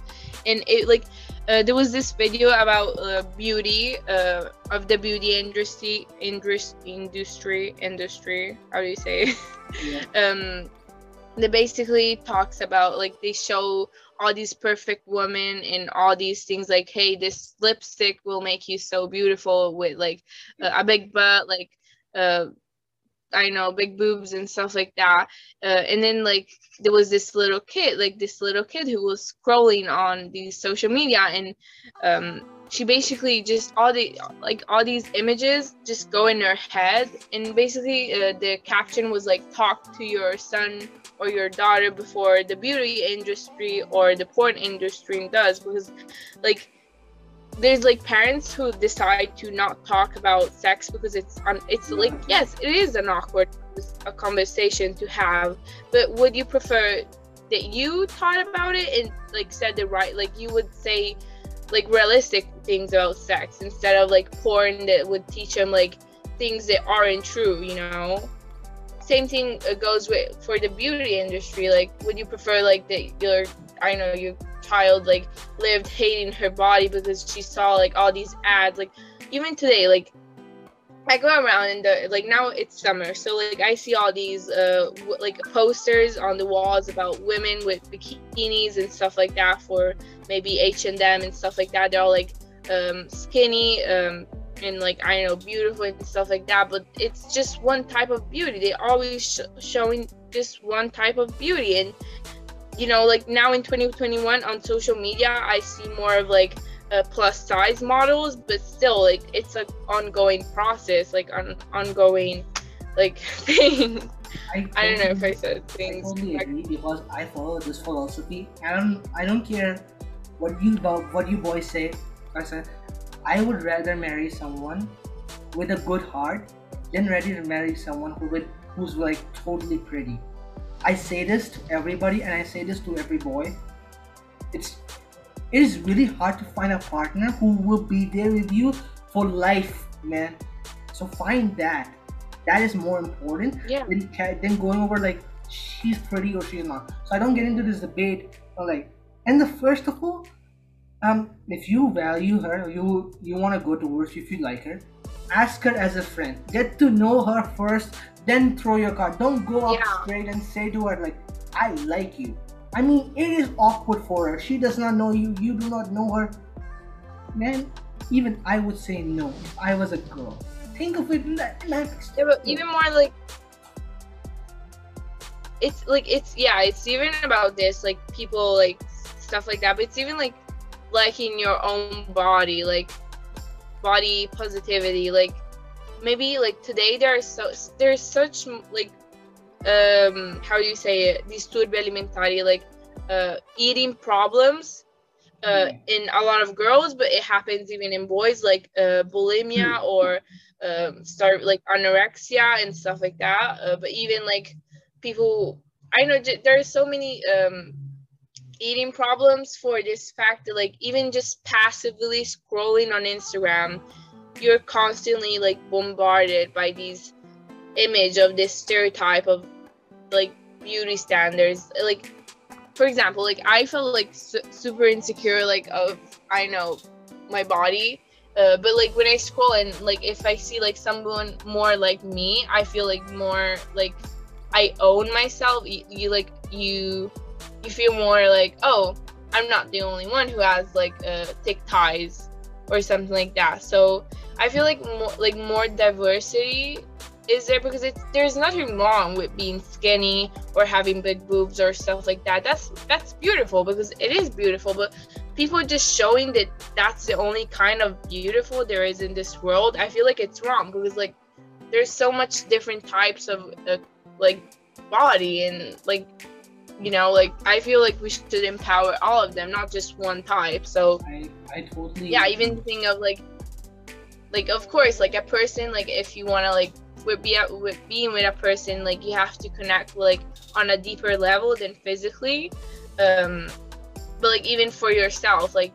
and it like uh, there was this video about uh, beauty uh, of the beauty industry industry industry industry how do you say Yeah. um that basically talks about like they show all these perfect women and all these things like hey this lipstick will make you so beautiful with like uh, a big butt like uh I know big boobs and stuff like that. Uh, and then like there was this little kid, like this little kid who was scrolling on these social media, and um, she basically just all the like all these images just go in her head, and basically uh, the caption was like talk to your son or your daughter before the beauty industry or the porn industry does, because like there's like parents who decide to not talk about sex because it's un- it's like yes it is an awkward a conversation to have but would you prefer that you thought about it and like said the right like you would say like realistic things about sex instead of like porn that would teach them like things that aren't true you know? Same thing uh, goes with for the beauty industry like would you prefer like that your i know your child like lived hating her body because she saw like all these ads like even today like i go around and like now it's summer so like i see all these uh w- like posters on the walls about women with bikinis and stuff like that for maybe h&m and stuff like that. They're all like um skinny um and like i don't know beautiful and stuff like that but it's just one type of beauty. They always sh- showing just one type of beauty and you know like now in 2021 on social media i see more of like uh, plus size models but still like it's an ongoing process like an ongoing like thing. I, I don't know if I said things. I totally agree because I follow this philosophy. I don't I don't care what you what you boys say. I said I would rather marry someone with a good heart than ready to marry someone who with who's like totally pretty. I say this to everybody and I say this to every boy. It's it is really hard to find a partner who will be there with you for life, man. So find that. That is more important Yeah. than, than going over like she's pretty or she's not. So I don't get into this debate. Of, like, and the first of all, um, if you value her, you you want to go towards if you like her, ask her as a friend. Get to know her first, then throw your card. Don't go up Yeah. straight and say to her like, "I like you." I mean, it is awkward for her. She does not know you. You do not know her. Man, even I would say no if I was a girl. Think of it like, like Yeah, even more like it's like it's yeah, it's even about this like people like stuff like that. But it's even like liking your own body, like body positivity. Like maybe like today there are so there's such like um how do you say it? Disturbi alimentari, like uh eating problems. Uh, in a lot of girls, but it happens even in boys, like uh, bulimia or um, start like anorexia and stuff like that. Uh, but even like people, I know j- there are so many um, eating problems for this fact that like even just passively scrolling on Instagram, you're constantly like bombarded by these image of this stereotype of like beauty standards. Like for example, like I felt like su- super insecure, like of I know my body uh, but like when I scroll and like if I see like someone more like me, I feel like more like I own myself. You, you like you you feel more like oh I'm not the only one who has like uh, thick thighs or something like that. So I feel like more like more diversity is there because it's there's nothing wrong with being skinny or having big boobs or stuff like that. That's that's beautiful because it is beautiful, but people just showing that that's the only kind of beautiful there is in this world i feel like it's wrong because like there's so much different types of uh, like body and like you know like i feel like we should empower all of them not just one type so I, I totally yeah even think of like like of course like a person like if you want to like with be with being with a person like you have to connect like on a deeper level than physically um but like even for yourself like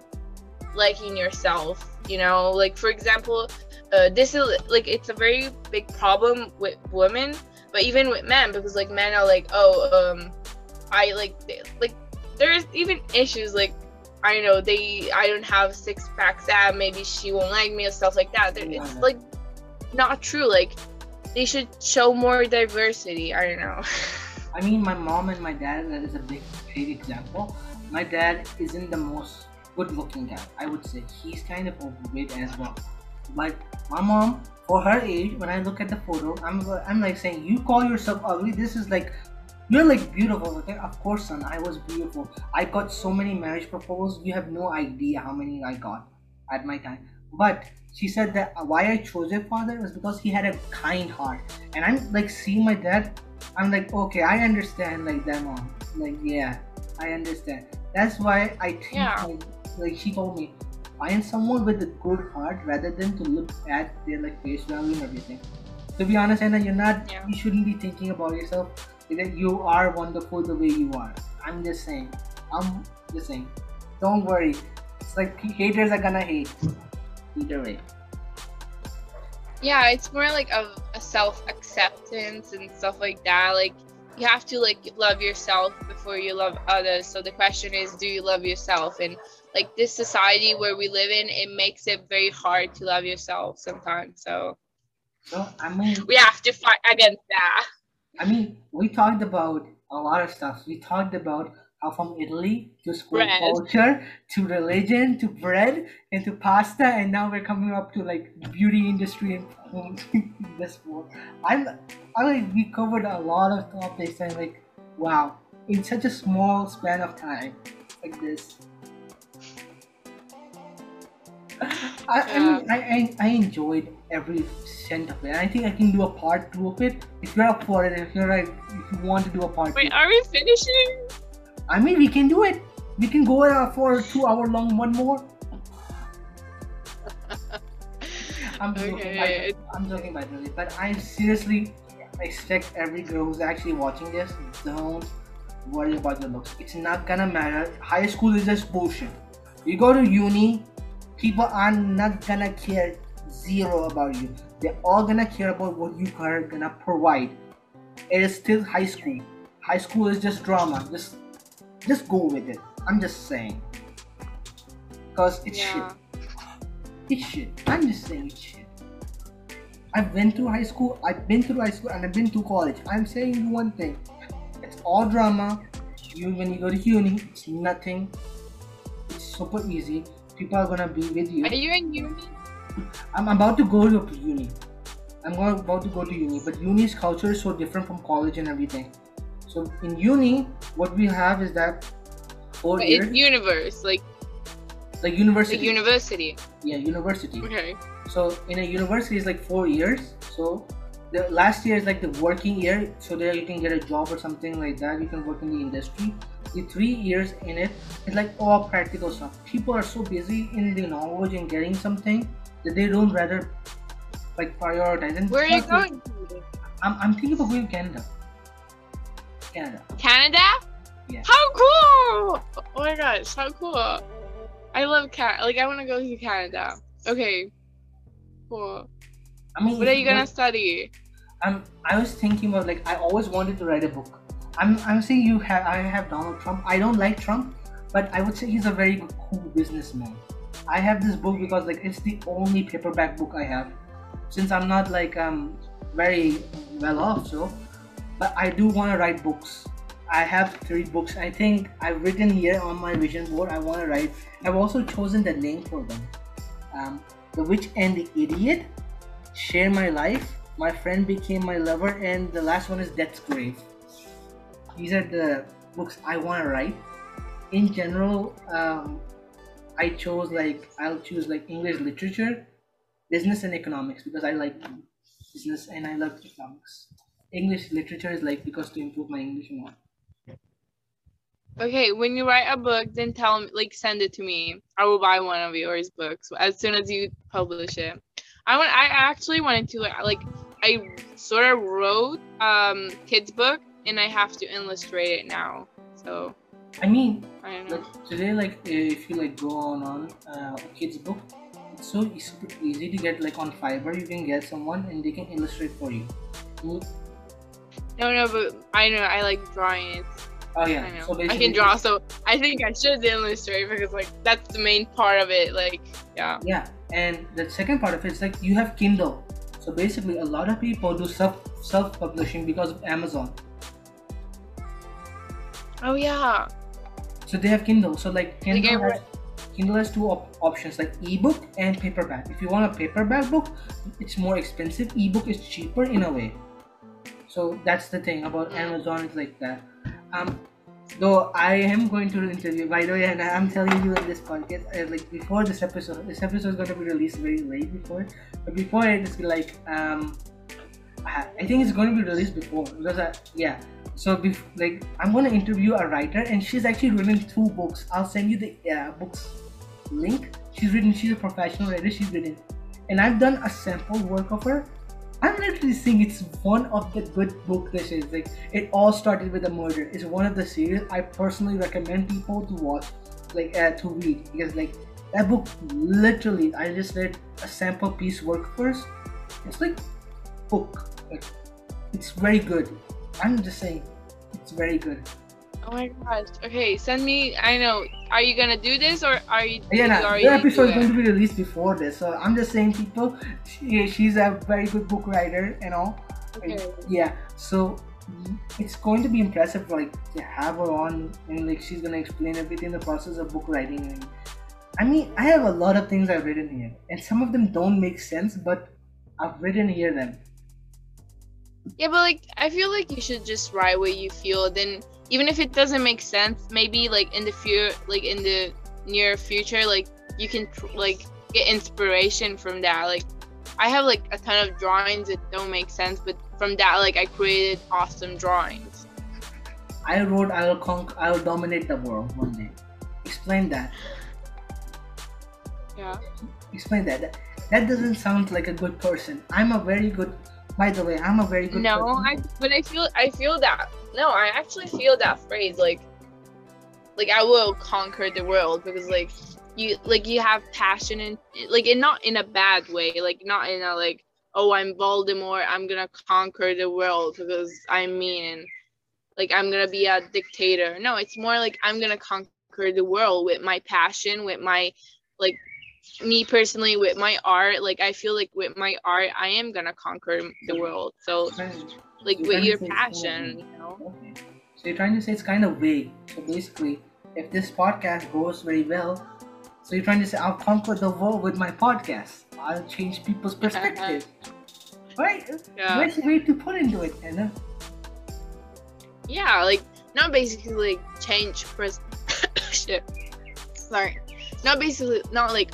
liking yourself you know? Like for example uh, this is like it's a very big problem with women but even with men because like men are like oh um i like they- like there's even issues like i know they i don't have six packs ab maybe she won't like me or stuff like that There- it's like not true like they should show more diversity i don't know I mean, my mom and my dad, that is a big, big example. My dad isn't the most good looking guy, I would say. He's kind of overweight as well. But my mom, for her age, when I look at the photo, I'm, I'm like saying, You call yourself ugly? This is like, you're like beautiful. Okay, of course, son, I was beautiful. I got so many marriage proposals, you have no idea how many I got at my time. But she said that why I chose your father was because he had a kind heart. And I'm like, seeing my dad I'm like, okay, I understand like that mom. Like, yeah, I understand. That's why I think Yeah. like, like she told me, find someone with a good heart rather than to look at their like face value and everything. To be honest, Anna, you're not Yeah. you shouldn't be thinking about yourself that you are wonderful the way you are. I'm just saying. I'm just saying. Don't worry. It's like haters are gonna hate. Either way. yeah it's more like a, a self-acceptance and stuff like that like you have to like love yourself before you love others so the question is do you love yourself and like this society where we live in it makes it very hard to love yourself sometimes so So I mean we have to fight against that I mean, we talked about a lot of stuff. We talked about how from Italy to school Bread. culture to religion to bread and to pasta, and now we're coming up to like beauty industry and this world. I'm, I like we covered a lot of topics and like, wow, in such a small span of time, like this. I, I, mean, I, I I enjoyed every cent of it. And I think I can do a part two of it if you're up for it. If you're like, if you want to do a part Wait, two, are we finishing? I mean, we can do it. We can go for a two hour long one more. I'm joking. Okay, by, I'm joking by the way, but I seriously expect every girl who's actually watching this don't worry about your looks. It's not gonna matter. High school is just bullshit. You go to uni, people are not gonna care zero about you. They're all gonna care about what you are gonna provide. It is still high school. High school is just drama. Just just go with it. I'm just saying. Cause it's Yeah. shit. It's shit. I'm just saying it's shit. I've been through high school, I've been through high school, and I've been to college. I'm saying you one thing. It's all drama. You when you go to uni, it's nothing. It's super easy. People are gonna be with you. Are you in uni? I'm about to go to uni. I'm going, about to go to uni, but uni's culture is so different from college and everything. So in uni, what we have is that four But years, It's universe, like like university. like university. yeah, university. Okay. So in a university is like four years. So the last year is like the working year. So there you can get a job or something like that. You can work in the industry. The three years in it, is like all practical stuff. People are so busy in the knowledge and getting something that they don't rather like prioritize. And Where are you going to? I'm, I'm thinking of going to Canada. Canada. Canada? Yeah. How cool! Oh my gosh, how cool! I love cat. Like I want to go to Canada. Okay. Cool. I mean, What are you gonna study? I'm I was thinking about like I always wanted to write a book. I'm I'm saying you have I have Donald Trump. I don't like Trump, but I would say he's a very cool businessman. I have this book because like it's the only paperback book I have. Since I'm not like um very well off, so but I do want to write books. I have three books. I think I've written here on my vision board. I want to write. I've also chosen the name for them. Um, the Witch and the Idiot, Share My Life, My Friend Became My Lover, and the last one is Death's Grave. These are the books I want to write. In general, um, I chose like I'll choose like English literature, business and economics because I like business and I love economics. English literature is like because to improve my English more. Okay, when you write a book, then tell like, send it to me. I will buy one of yours books as soon as you publish it. I want. I actually wanted to like. I sort of wrote um kids book, and I have to illustrate it now. So I mean, I don't know. like today, like if you like go on on uh, a kid's book, it's so e- super easy to get like on Fiverr. You can get someone and they can illustrate for you. Mm, No, no, but I know I like drawing it. Oh yeah, I so I can draw, so I think I should illustrate because like that's the main part of it. Like, yeah. Yeah, and the second part of it is like you have Kindle. So basically, a lot of people do self self publishing because of Amazon. Oh yeah. So they have Kindle. So like Kindle has, Kindle has two op- options like ebook and paperback. If you want a paperback book, it's more expensive. Ebook is cheaper in a way. So that's the thing about Amazon. It's like that. Um, though I am going to interview. By the way, and I'm telling you in this podcast, uh, like before this episode, this episode is going to be released very late before. But before it, it's like um, I I think it's going to be released before because I, yeah. So bef- like I'm to interview a writer, and she's actually written two books. I'll send you the uh, books link. She's written. She's a professional writer. She's written, and I've done a sample work of her. I'm literally saying it's one of the good book this is. Like it all started with a murder. It's one of the series I personally recommend people to watch, like uh, to read because like that book literally I just read a sample piece work first. It's like book. Like it's very good. I'm just saying it's very good. Oh my gosh. Okay, send me. I know. Are you gonna do this or are you? Yeah, nah, the episode is going to be released before this, so I'm just saying, people, she, she's a very good book writer and all. Okay. Yeah, so it's going to be impressive, like to have her on, and like she's gonna explain everything the process of book writing. And I mean, I have a lot of things I've written here, and some of them don't make sense, but I've written here them. Yeah, but like I feel like you should just write what you feel. Then even if it doesn't make sense, maybe like in the future, like in the near future, like you can tr- like get inspiration from that. Like I have like a ton of drawings that don't make sense, but from that like I created awesome drawings. I wrote I'll conquer I'll dominate the world one day. Explain that. Yeah. Explain that. that. That doesn't sound like a good person. I'm a very good by the way, I'm a very good No, person. I but I feel I feel that no, I actually feel that phrase like like I will conquer the world because like you like you have passion and like and not in a bad way, like not in a like oh I'm Voldemort, I'm gonna conquer the world because I'm mean like I'm gonna be a dictator. No, it's more like I'm gonna conquer the world with my passion, with my like me personally with my art like i feel like with my art i am gonna conquer the world so like You're with your passion you know Okay. So you're trying to say it's kind of vague. So basically, if this podcast goes very well, so you're trying to say I'll conquer the world with my podcast. I'll change people's perspective. right? yeah Nice way to put into it, Anna. yeah like not basically like change pers- shit sorry not basically not like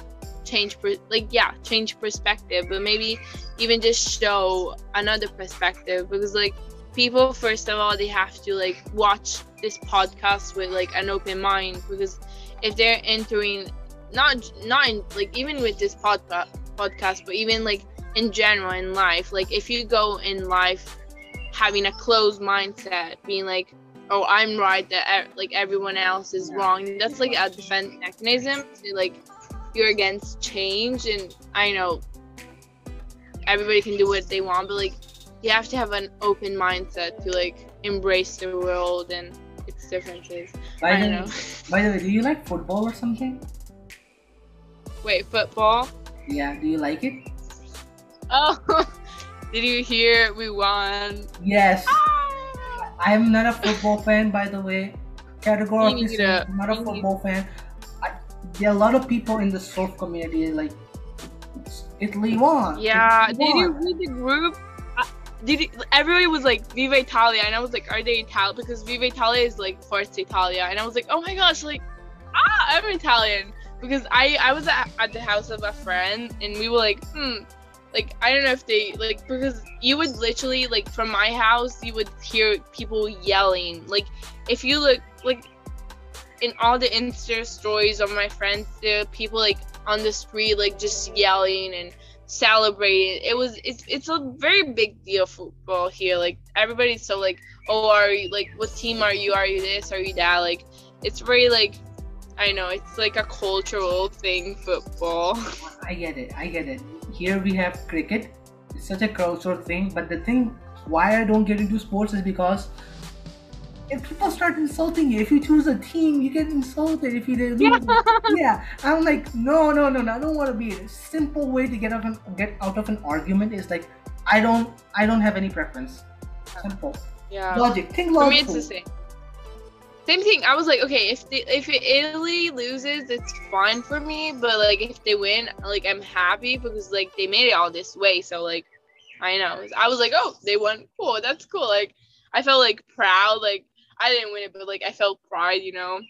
change per- like yeah change perspective but maybe even just show another perspective because like people first of all they have to like watch this podcast with like an open mind because if they're entering not not in like even with this podcast podcast but even like in general in life like if you go in life having a closed mindset being like oh i'm right that like everyone else is wrong that's like a defense mechanism to like you're against change and i know everybody can do what they want but like you have to have an open mindset to like embrace the world and its differences By i the, know by the way, do you like football or something? wait football Yeah, do you like it? oh did you hear we won Yes. Ah! I'm not a football fan, by the way. Categorically, not a football fan. There are a lot of people in the surf community like Italy won. Yeah, Italy did you read the group? Uh, did you, everybody was like Viva Italia, and I was like, are they Italian? Because Viva Italia is like Forza Italia, and I was like, oh my gosh, like, ah, I'm Italian because I I was at, at the house of a friend, and we were like, hmm, like I don't know if they like because you would literally like from my house you would hear people yelling like if you look like in all the Insta stories of my friends, are people like on the street like just yelling and celebrating. It was it's it's a very big deal football here. Like everybody's so like, oh, are you like what team are you? Are you this? Are you that? Like it's very like I know it's like a cultural thing football. I get it. I get it. Here we have cricket. It's such a cultural thing. But the thing why I don't get into sports is because if people start insulting you, if you choose a team, you get insulted. If you didn't, Yeah. yeah. I'm like, no, no, no, no. I don't want to be. A simple way to get out of an, get out of an argument is like, I don't, I don't have any preference. Simple Yeah. logic. Think For logical. me, it's the same. Same thing. I was like, okay, if the, if Italy loses, it's fine for me. But like, if they win, like I'm happy because like they made it all this way. So like, I know. I was like, oh, they won. Cool. That's cool. Like, I felt like proud. Like I didn't win it, but like I felt pride. You know.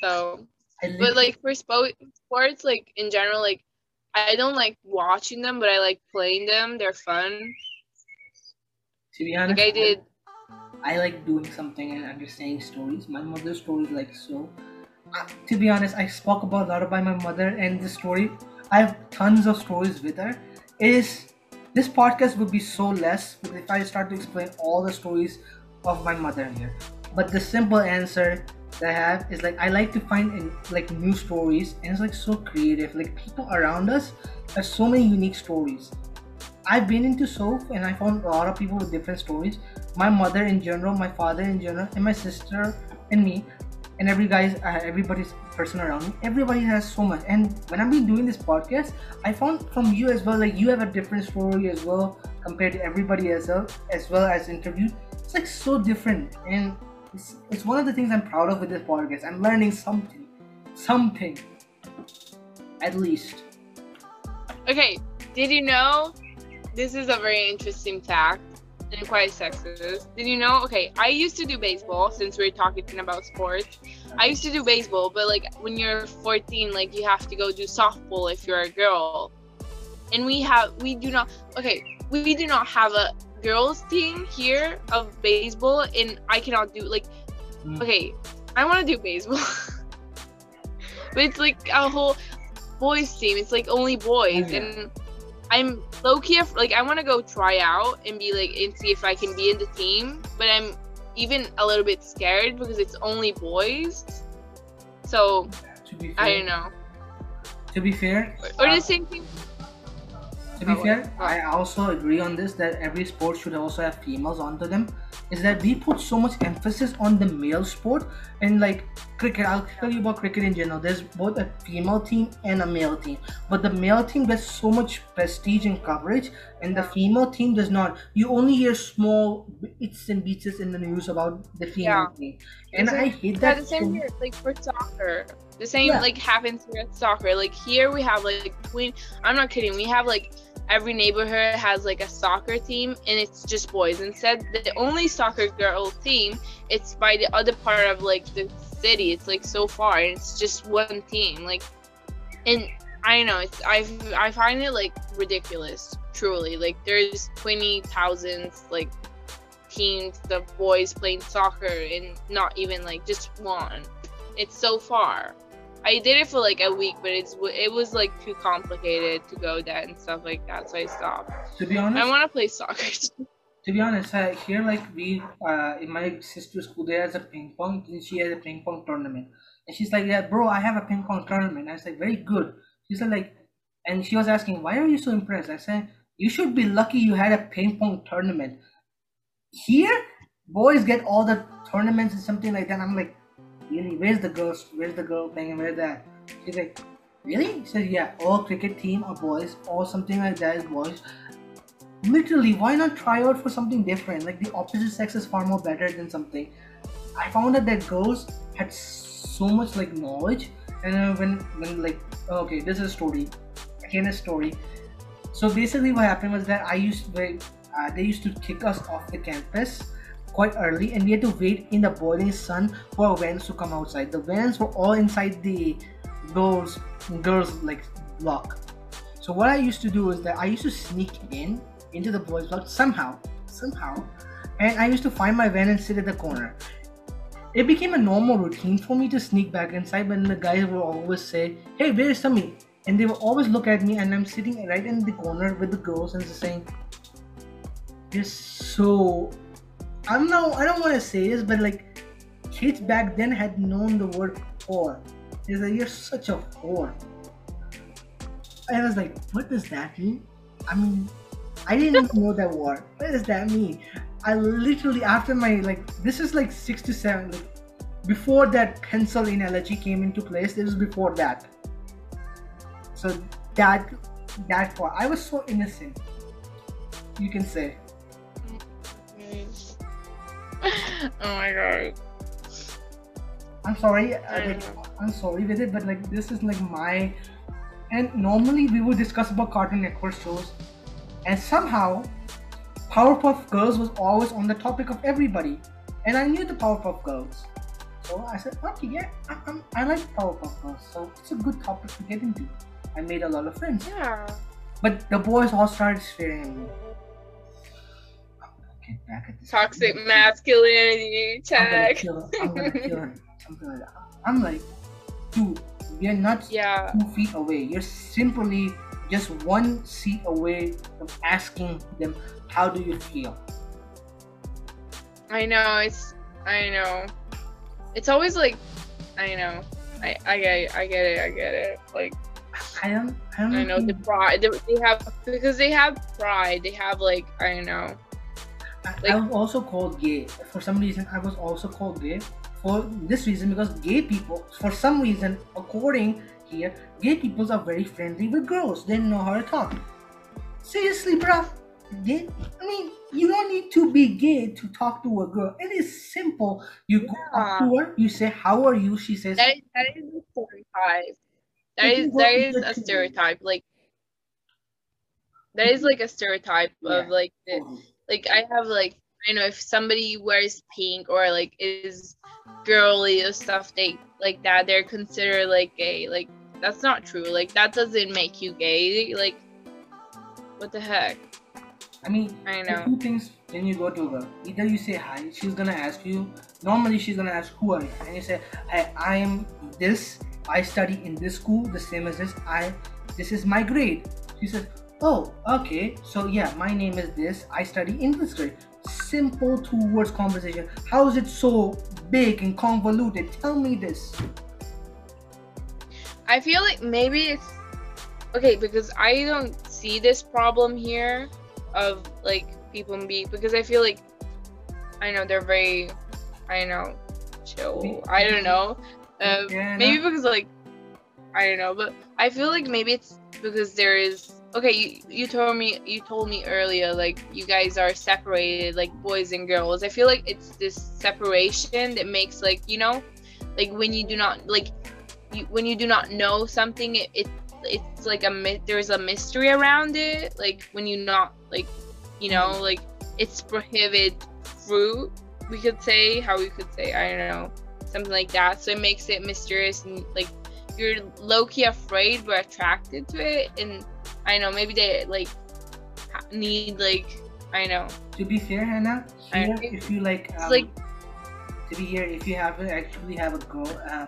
So, but like for spo- sports, like in general, like I don't like watching them, but I like playing them. They're fun. to be honest, Like I did. I like doing something and understanding stories. My mother's story is like so. Uh, to be honest, I spoke about a lot about my mother and the story. I have tons of stories with her. It is this podcast would be so less if I start to explain all the stories of my mother here. But the simple answer that I have is like I like to find in, like new stories and it's like so creative. Like people around us have so many unique stories. I've been into soap and I found a lot of people with different stories. My mother in general, my father in general, and my sister and me, and every guys, uh, everybody's person around me. Everybody has so much. And when I've been doing this podcast, I found from you as well, like you have a different story as well compared to everybody well, as well as interviewed. It's like so different, and it's, it's one of the things I'm proud of with this podcast. I'm learning something, something, at least. Okay, did you know? This is a very interesting fact. and quite sexist. Did you know? Okay, I used to do baseball since we are talking about sports. I used to do baseball, but like when you're 14, like you have to go do softball if you're a girl. And we have, we do not, okay, we do not have a girls team here of baseball, and I cannot do, like, mm. okay, I want to do baseball. but it's like a whole boys team. It's like only boys. Yeah. And I'm low key like I want to go try out and be like and see if I can be in the team, but I'm even a little bit scared because it's only boys. So I don't know. To be fair, or, or uh, the same thing. To be fair. I also agree on this that every sport should also have females onto them is that we put so much emphasis on the male sport and like cricket. I'll tell you about cricket in general. There's both a female team and a male team. But the male team gets so much prestige and coverage and the female team does not. You only hear small bits and beats in the news about the female yeah. team. And i hate that yeah, the same here like for soccer the same yeah. like happens here at soccer like here we have like between i'm not kidding we have like every neighborhood has like a soccer team and it's just boys. Instead, the only soccer girl team, it's by the other part of like the city. It's like so far and it's just one team. Like, and I don't know. It's I I find it like ridiculous. Truly, like there's twenty thousands like teams of boys playing soccer and not even like just one. It's so far. I did it for like a week, but it's it was like too complicated to go that and stuff like that, so I stopped. To be honest, I want to play soccer. to be honest, uh, here like we uh, in my sister's school, there has a ping pong. And she has a ping pong tournament, and she's like, "Yeah, bro, I have a ping pong tournament." I was like, "Very good." She said like, and she was asking, "Why are you so impressed?" I said, "You should be lucky you had a ping pong tournament." Here, boys get all the tournaments and something like that. I'm like, really, where's the girls? Where's the girl playing and where's that? She's like, really? He said, yeah, all cricket team are boys or something like that is boys. Literally, why not try out for something different? Like the opposite sex is far more better than something. I found out that girls had so much like knowledge, and uh, when when like okay, this is a story. Again, a story. So basically, what happened was that I used to, uh, they used to kick us off the campus quite early and we had to wait in the boiling sun for vans to come outside. The vans were all inside the girls girls like block. So what I used to do is that I used to sneak in into the boys block somehow, somehow, and I used to find my van and sit at the corner. It became a normal routine for me to sneak back inside, but the guys would always say, "Hey, where's Sammy?" And they would always look at me, and I'm sitting right in the corner with the girls, and just saying, "You're so I don't know. I don't want to say this, but like kids back then had known the word whore. It's like you're such a whore. And I was like, what does that mean? I mean, I didn't know that word. What does that mean? I literally after my like this is like six to seven like before that pencil analogy came into place. This was before that. So that that far, I was so innocent. You can say. Oh my god. I'm sorry. Uh, I, like, I'm sorry with it, but like this is like my. And normally we would discuss about Cartoon Network shows, and somehow Powerpuff Girls was always on the topic of everybody, and I knew the Powerpuff Girls. So I said, okay, yeah, I, I'm, I like Powerpuff Girls, so it's a good topic to get into. I made a lot of friends. Yeah. But the boys all started staring at me back at this. Toxic masculinity tag. I'm gonna kill her. Something like that. I'm like, dude, we are not yeah. two feet away. You're simply just one seat away from asking them, how do you feel? I know, it's, I know. It's always like, I know. I, I get it, I get it, I get it. Like, I don't, I don't I know the pride they have because they have pride. They have like I don't know like, I was also called gay. For some reason, I was also called gay. For this reason, because gay people, for some reason, according here, gay people are very friendly with girls. They know how to talk. Seriously, bro. Gay, I mean, you don't need to be gay to talk to a girl. It is simple. You yeah. go up to her, you say, "How are you?" She says, "That is, that is a stereotype. That is that is a stereotype. Like that is like a stereotype yeah. of like the, like I have like I know if somebody wears pink or like is girly or stuff they like that, they're considered like gay. Like that's not true. Like that doesn't make you gay. Like what the heck? I mean, I know. two things when you go to her. Either you say hi, she's gonna ask you. Normally, she's gonna ask who are you, and you say, "Hi, I am this. I study in this school, the same as this. I, this is my grade." She says, "Oh, okay. So yeah, my name is this. I study this grade." Simple two words conversation. How is it so big and convoluted? Tell me this. I feel like maybe it's okay because I don't see this problem here of like people be because I feel like I know they're very I know chill. I don't know. Uh, maybe because like I don't know, but I feel like maybe it's because there is okay. You you told me you told me earlier like you guys are separated like boys and girls. I feel like it's this separation that makes like you know like when you do not like you, when you do not know something it, it it's like a there's a mystery around it like when you not like you know mm-hmm. like it's prohibited fruit we could say how we could say i don't know something like that so it makes it mysterious and like you're low-key afraid but attracted to it and i know maybe they like need like i know To be fair, Hannah, here if you like, um, like to be here, if you have actually have a girl, uh,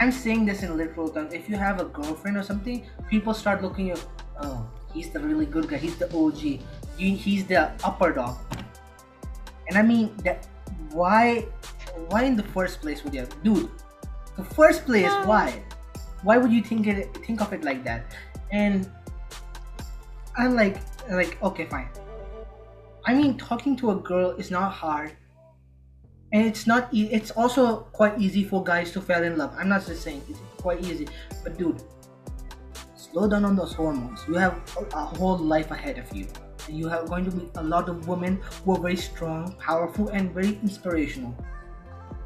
I'm saying this in literal terms. If you have a girlfriend or something, people start looking at, oh, he's the really good guy. He's the OG. You, he's the upper dog. And I mean that. Why? Why in the first place would you, have, dude? The first place, No. why? Why would you think it? Think of it like that? And I'm like, like, okay, fine. I mean, talking to a girl is not hard, and it's not. E- it's also quite easy for guys to fall in love. I'm not just saying it's quite easy, but dude, slow down on those hormones. You have a, whole life ahead of you, you are going to meet a lot of women who are very strong, powerful, and very inspirational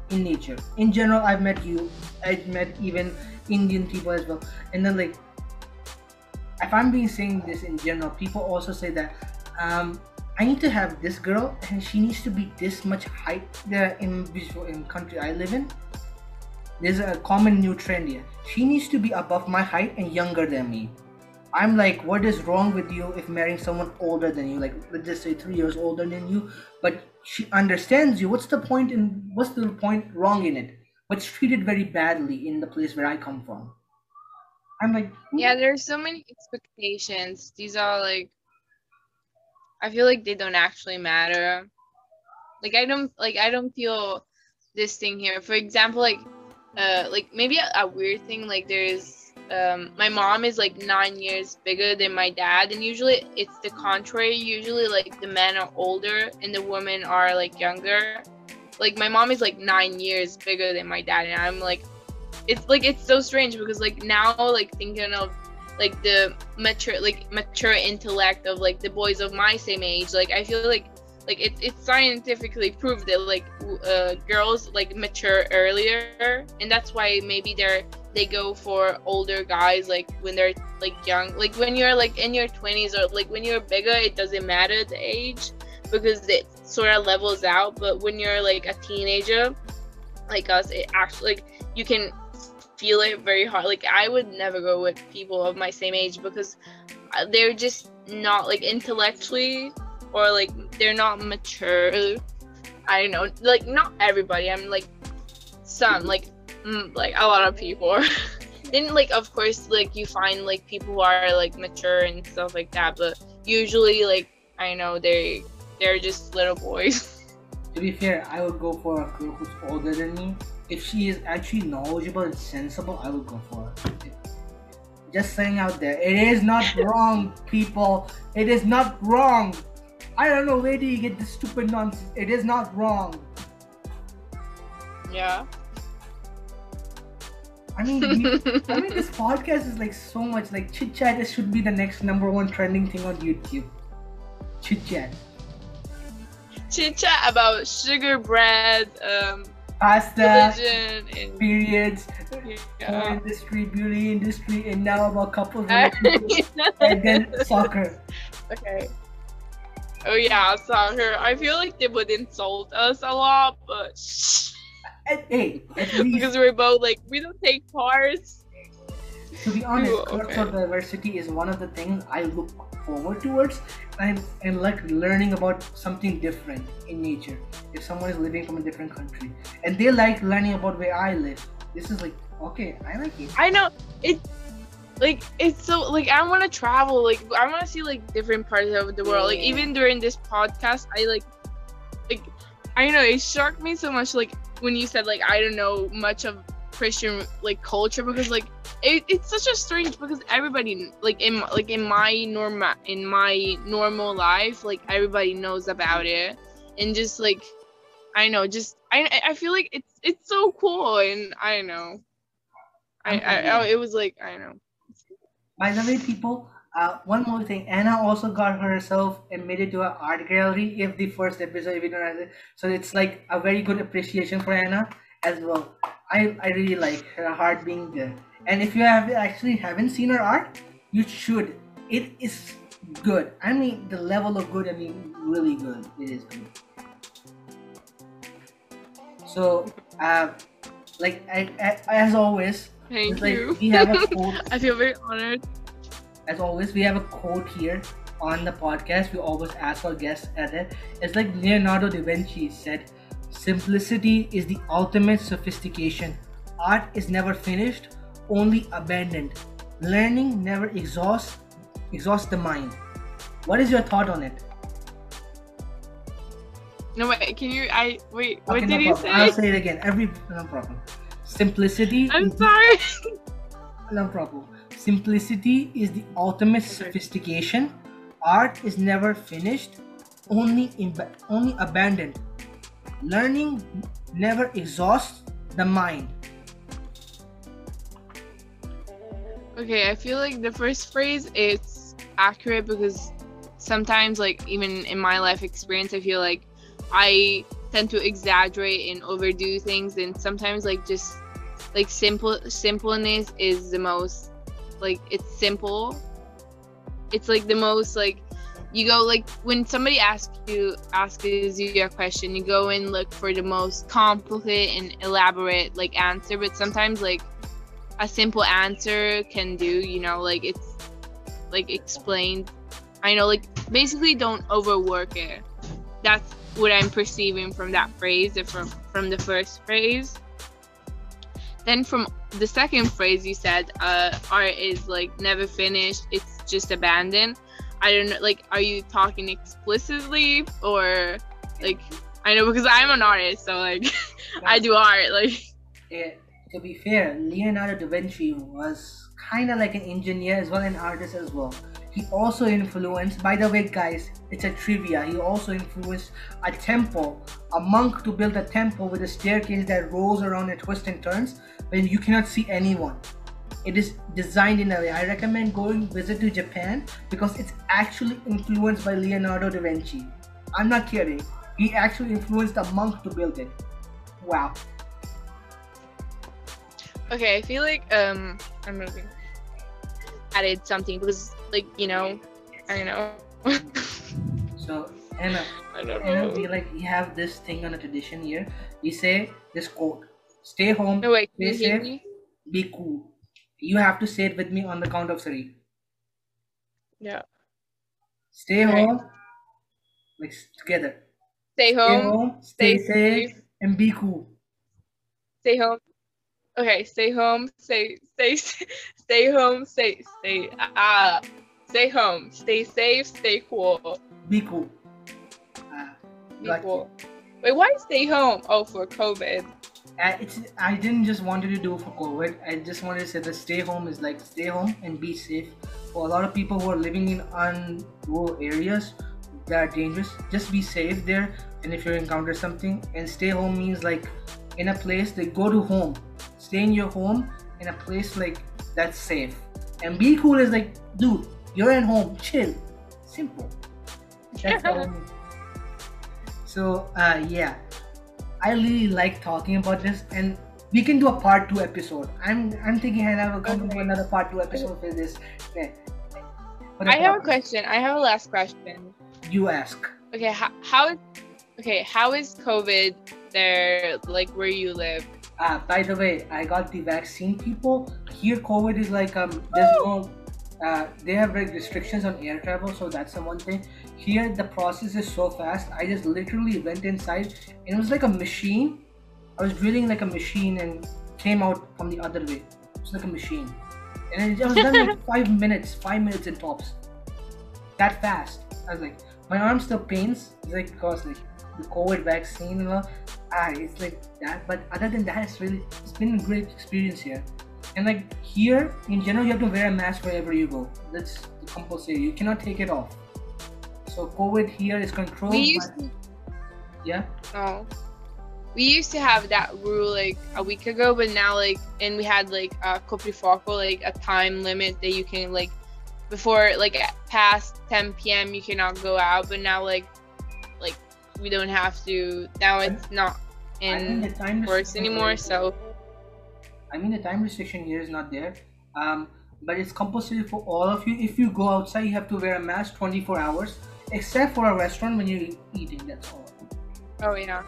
in nature. In general, I've met you. I've met even Indian people as well, and then like if I'm being saying this in general, people also say that um, I need to have this girl and she needs to be this much height. In visual in country I live in, there's a common new trend here. She needs to be above my height and younger than me. I'm like, what is wrong with you if marrying someone older than you? Like, let's just say three years older than you, but she understands you. What's the point in? What's the point wrong in it? But treated very badly in the place where I come from. I'm like, yeah there's so many expectations. These are like i feel like they don't actually matter. Like i don't like i don't feel this thing here. For example like uh like maybe a, a weird thing like there's um my mom is like nine years bigger than my dad and usually it's the contrary. Usually like the men are older and the women are like younger. Like my mom is like nine years bigger than my dad and i'm like it's like it's so strange because like now like thinking of like the mature like mature intellect of like the boys of my same age like i feel like like it's it's scientifically proved that like uh, girls like mature earlier and that's why maybe they're they go for older guys like when they're like young like when you're like in your 20s or like when you're bigger it doesn't matter the age because it sort of levels out but when you're like a teenager like us it actually like you can feel it very hard. Like i would never go with people of my same age because they're just not like intellectually or like they're not mature. I don't know. Like not everybody. I'm like some like mm, like a lot of people. Then like of course like you find like people who are like mature and stuff like that but usually like i know they they're just little boys. To be fair, I would go for a girl who's older than me. If she is actually knowledgeable and sensible, I would go for her. Just saying out there, it is not wrong, people. It is not wrong. I don't know where do you get this stupid nonsense. It is not wrong. yeah I mean, I mean, this podcast is like so much like chit chat. This should be the next number one trending thing on YouTube. Chit chat, chit chat about sugar bread, um, pasta, religion, periods, porn yeah. industry, beauty industry, and now about couples and then soccer. okay. Oh yeah, soccer. I feel like they would insult us a lot, but hey, because we're both like we don't take parts. To be honest, okay. cultural diversity is one of the things I look forward towards and, and like learning about something different in nature. If someone is living from a different country and they like learning about where I live, this is like okay, I like it. I know it like it's so like I want to travel like I want to see like different parts of the world. Like even during this podcast, I like like I know it shocked me so much like when you said like I don't know much of Christian like culture because like it, it's such a strange because everybody like in like in my normal in my normal life like everybody knows about it. And just like I know just I I feel like it's it's so cool and I know. I I, I it was like I know. By the way, people, uh, one more thing. Anna also got herself admitted to an art gallery if the first episode, if you don't it. So it's like a very good appreciation for Anna as well. I, I really like her heart being there. And if you have actually haven't seen her art, you should. It is good. I mean, the level of good, I mean, really good. It is good. So, uh, like I, I, as always, Thank like, you. We have a quote. I feel very honored. As always, we have a quote here on the podcast. We always ask our guests at it. It's like Leonardo da Vinci said, "Simplicity is the ultimate sophistication. Art is never finished, only abandoned. Learning never exhausts exhausts the mind." What is your thought on it? No wait, can you? I wait. What did no you say? I'll say it again. Every no problem. Simplicity. I'm sorry. no problem. Simplicity is the ultimate sophistication. Art is never finished, only only abandoned. Learning never exhausts the mind. Okay, I feel like the first phrase it's accurate because sometimes like even in my life experience I feel like I tend to exaggerate and overdo things and sometimes like just like simple simpleness is the most like it's simple it's like the most like you go like when somebody asks you asks you a question you go and look for the most complicated and elaborate like answer. But sometimes like a simple answer can do you know like it's like explained. I know like basically don't overwork it. That's what i'm perceiving from that phrase from from the first phrase. Then from the second phrase you said, uh, art is like never finished, it's just abandoned. I don't know, like, are you talking explicitly or like, I know because I'm an artist, so like, I do art. Like, yeah, to be fair, Leonardo da Vinci was kind of like an engineer as well, an artist as well. He also influenced, by the way, guys, it's a trivia. He also influenced a temple, a monk to build a temple with a staircase that rolls around and twists and turns when you cannot see anyone. It is designed in a way. I recommend going visit to Japan because it's actually influenced by Leonardo da Vinci. I'm not kidding. He actually influenced a monk to build it. Wow. Okay, I feel like um I'm gonna added something because like you know I know. so Anna, I don't Anna, know. we like we have this thing on a tradition here. We say this quote Stay home. No, wait, stay safe. Be cool. You have to say it with me on the count of three. Yeah. Stay home. Like together. Stay home. Stay, home, stay, stay safe, safe, and be cool. Stay home. Okay, stay home. Stay stay stay home. Stay stay uh stay home. Stay safe. Stay cool. Be cool. Uh, be cool. Wait, why stay home? Oh, for COVID. Uh, it's I didn't just wanted to do for COVID. I just wanted to say that stay home is like stay home and be safe. For a lot of people who are living in rural areas that are dangerous, just be safe there. And if you encounter something, and stay home means like in a place they go to home, stay in your home in a place like that's safe. And be cool is like, dude, you're at home, chill, simple. That's all. So uh, yeah, I really like talking about this, and we can do a part two episode. I'm I'm thinking I will come okay. to another part two episode for this. I have a question. I have a last question. you ask. Okay, how, how is okay? How is COVID there? Like where you live? Uh, by the way, I got the vaccine. People here, COVID is like um, there's no. Uh, they have like restrictions on air travel, so that's the one thing. Here, the process is so fast. I just literally went inside, and it was like a machine. I was drilling like a machine and came out from the other way. It's like a machine, and it was done like five minutes, five minutes in tops. That fast. I was like, my arm still pains. It's like because like the COVID vaccine and all. Ah, it's like that. But other than that, it's really it's been a great experience here. And like here, in general, you have to wear a mask wherever you go. That's compulsory. You cannot take it off. So COVID here is controlled. We used by- to, yeah. oh, we used to have that rule like a week ago, but now like and we had like a coprifuoco, like a time limit that you can like before like past 10 p.m. you cannot go out, but now like like we don't have to. Now it's not I mean, the in time force anymore, so I mean, the time restriction here is not there. Um, but it's compulsory for all of you. If you go outside, you have to wear a mask 24 hours, except for a restaurant when you're eating. That's all. oh yeah.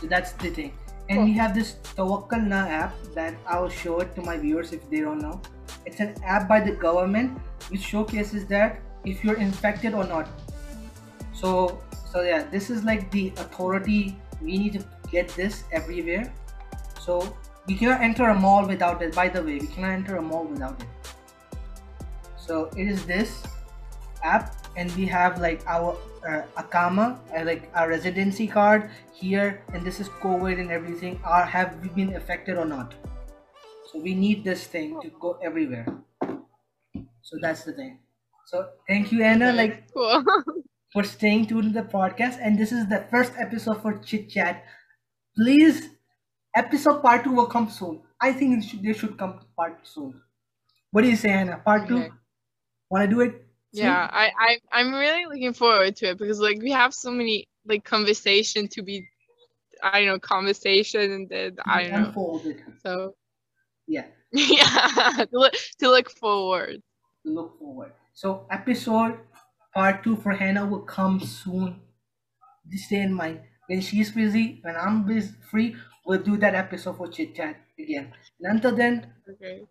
So that's the thing. And Cool. we have this Tawakkalna app that I'll show it to my viewers if they don't know. It's an app by the government which showcases that if you're infected or not. So so yeah, this is like the authority. We need to get this everywhere. So we cannot enter a mall without it. By the way, we cannot enter a mall without it. So it is this app, and we have like our uh, Iqama, uh, like our residency card here, and this is COVID and everything. Are have we been affected or not? So we need this thing to go everywhere. So that's the thing. So thank you, Anna, like cool. for staying tuned to the podcast. And this is the first episode for Chit Chat. Please, episode part two will come soon. I think it should, they should come part soon. What do you say, Anna? Part Okay. two? Want to do it? Yeah, I, I I'm really looking forward to it because like we have so many like conversation to be I don't know conversation and then I don't know Unfolded. so Yeah. yeah to look, to look forward. look forward. So episode part two for Hannah will come soon. Just stay in mind. When she's busy, when I'm busy, free, we'll do that episode for chit chat again. And until then, Okay.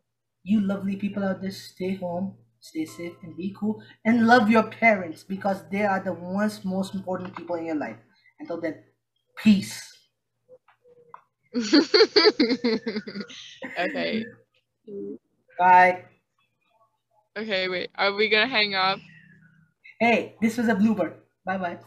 you lovely people out there, stay home, stay safe, and be cool. And love your parents because they are the ones most important people in your life. Until then, peace. okay. Bye. Okay, wait. Are we gonna hang up? Hey, this was a blooper. Bye bye.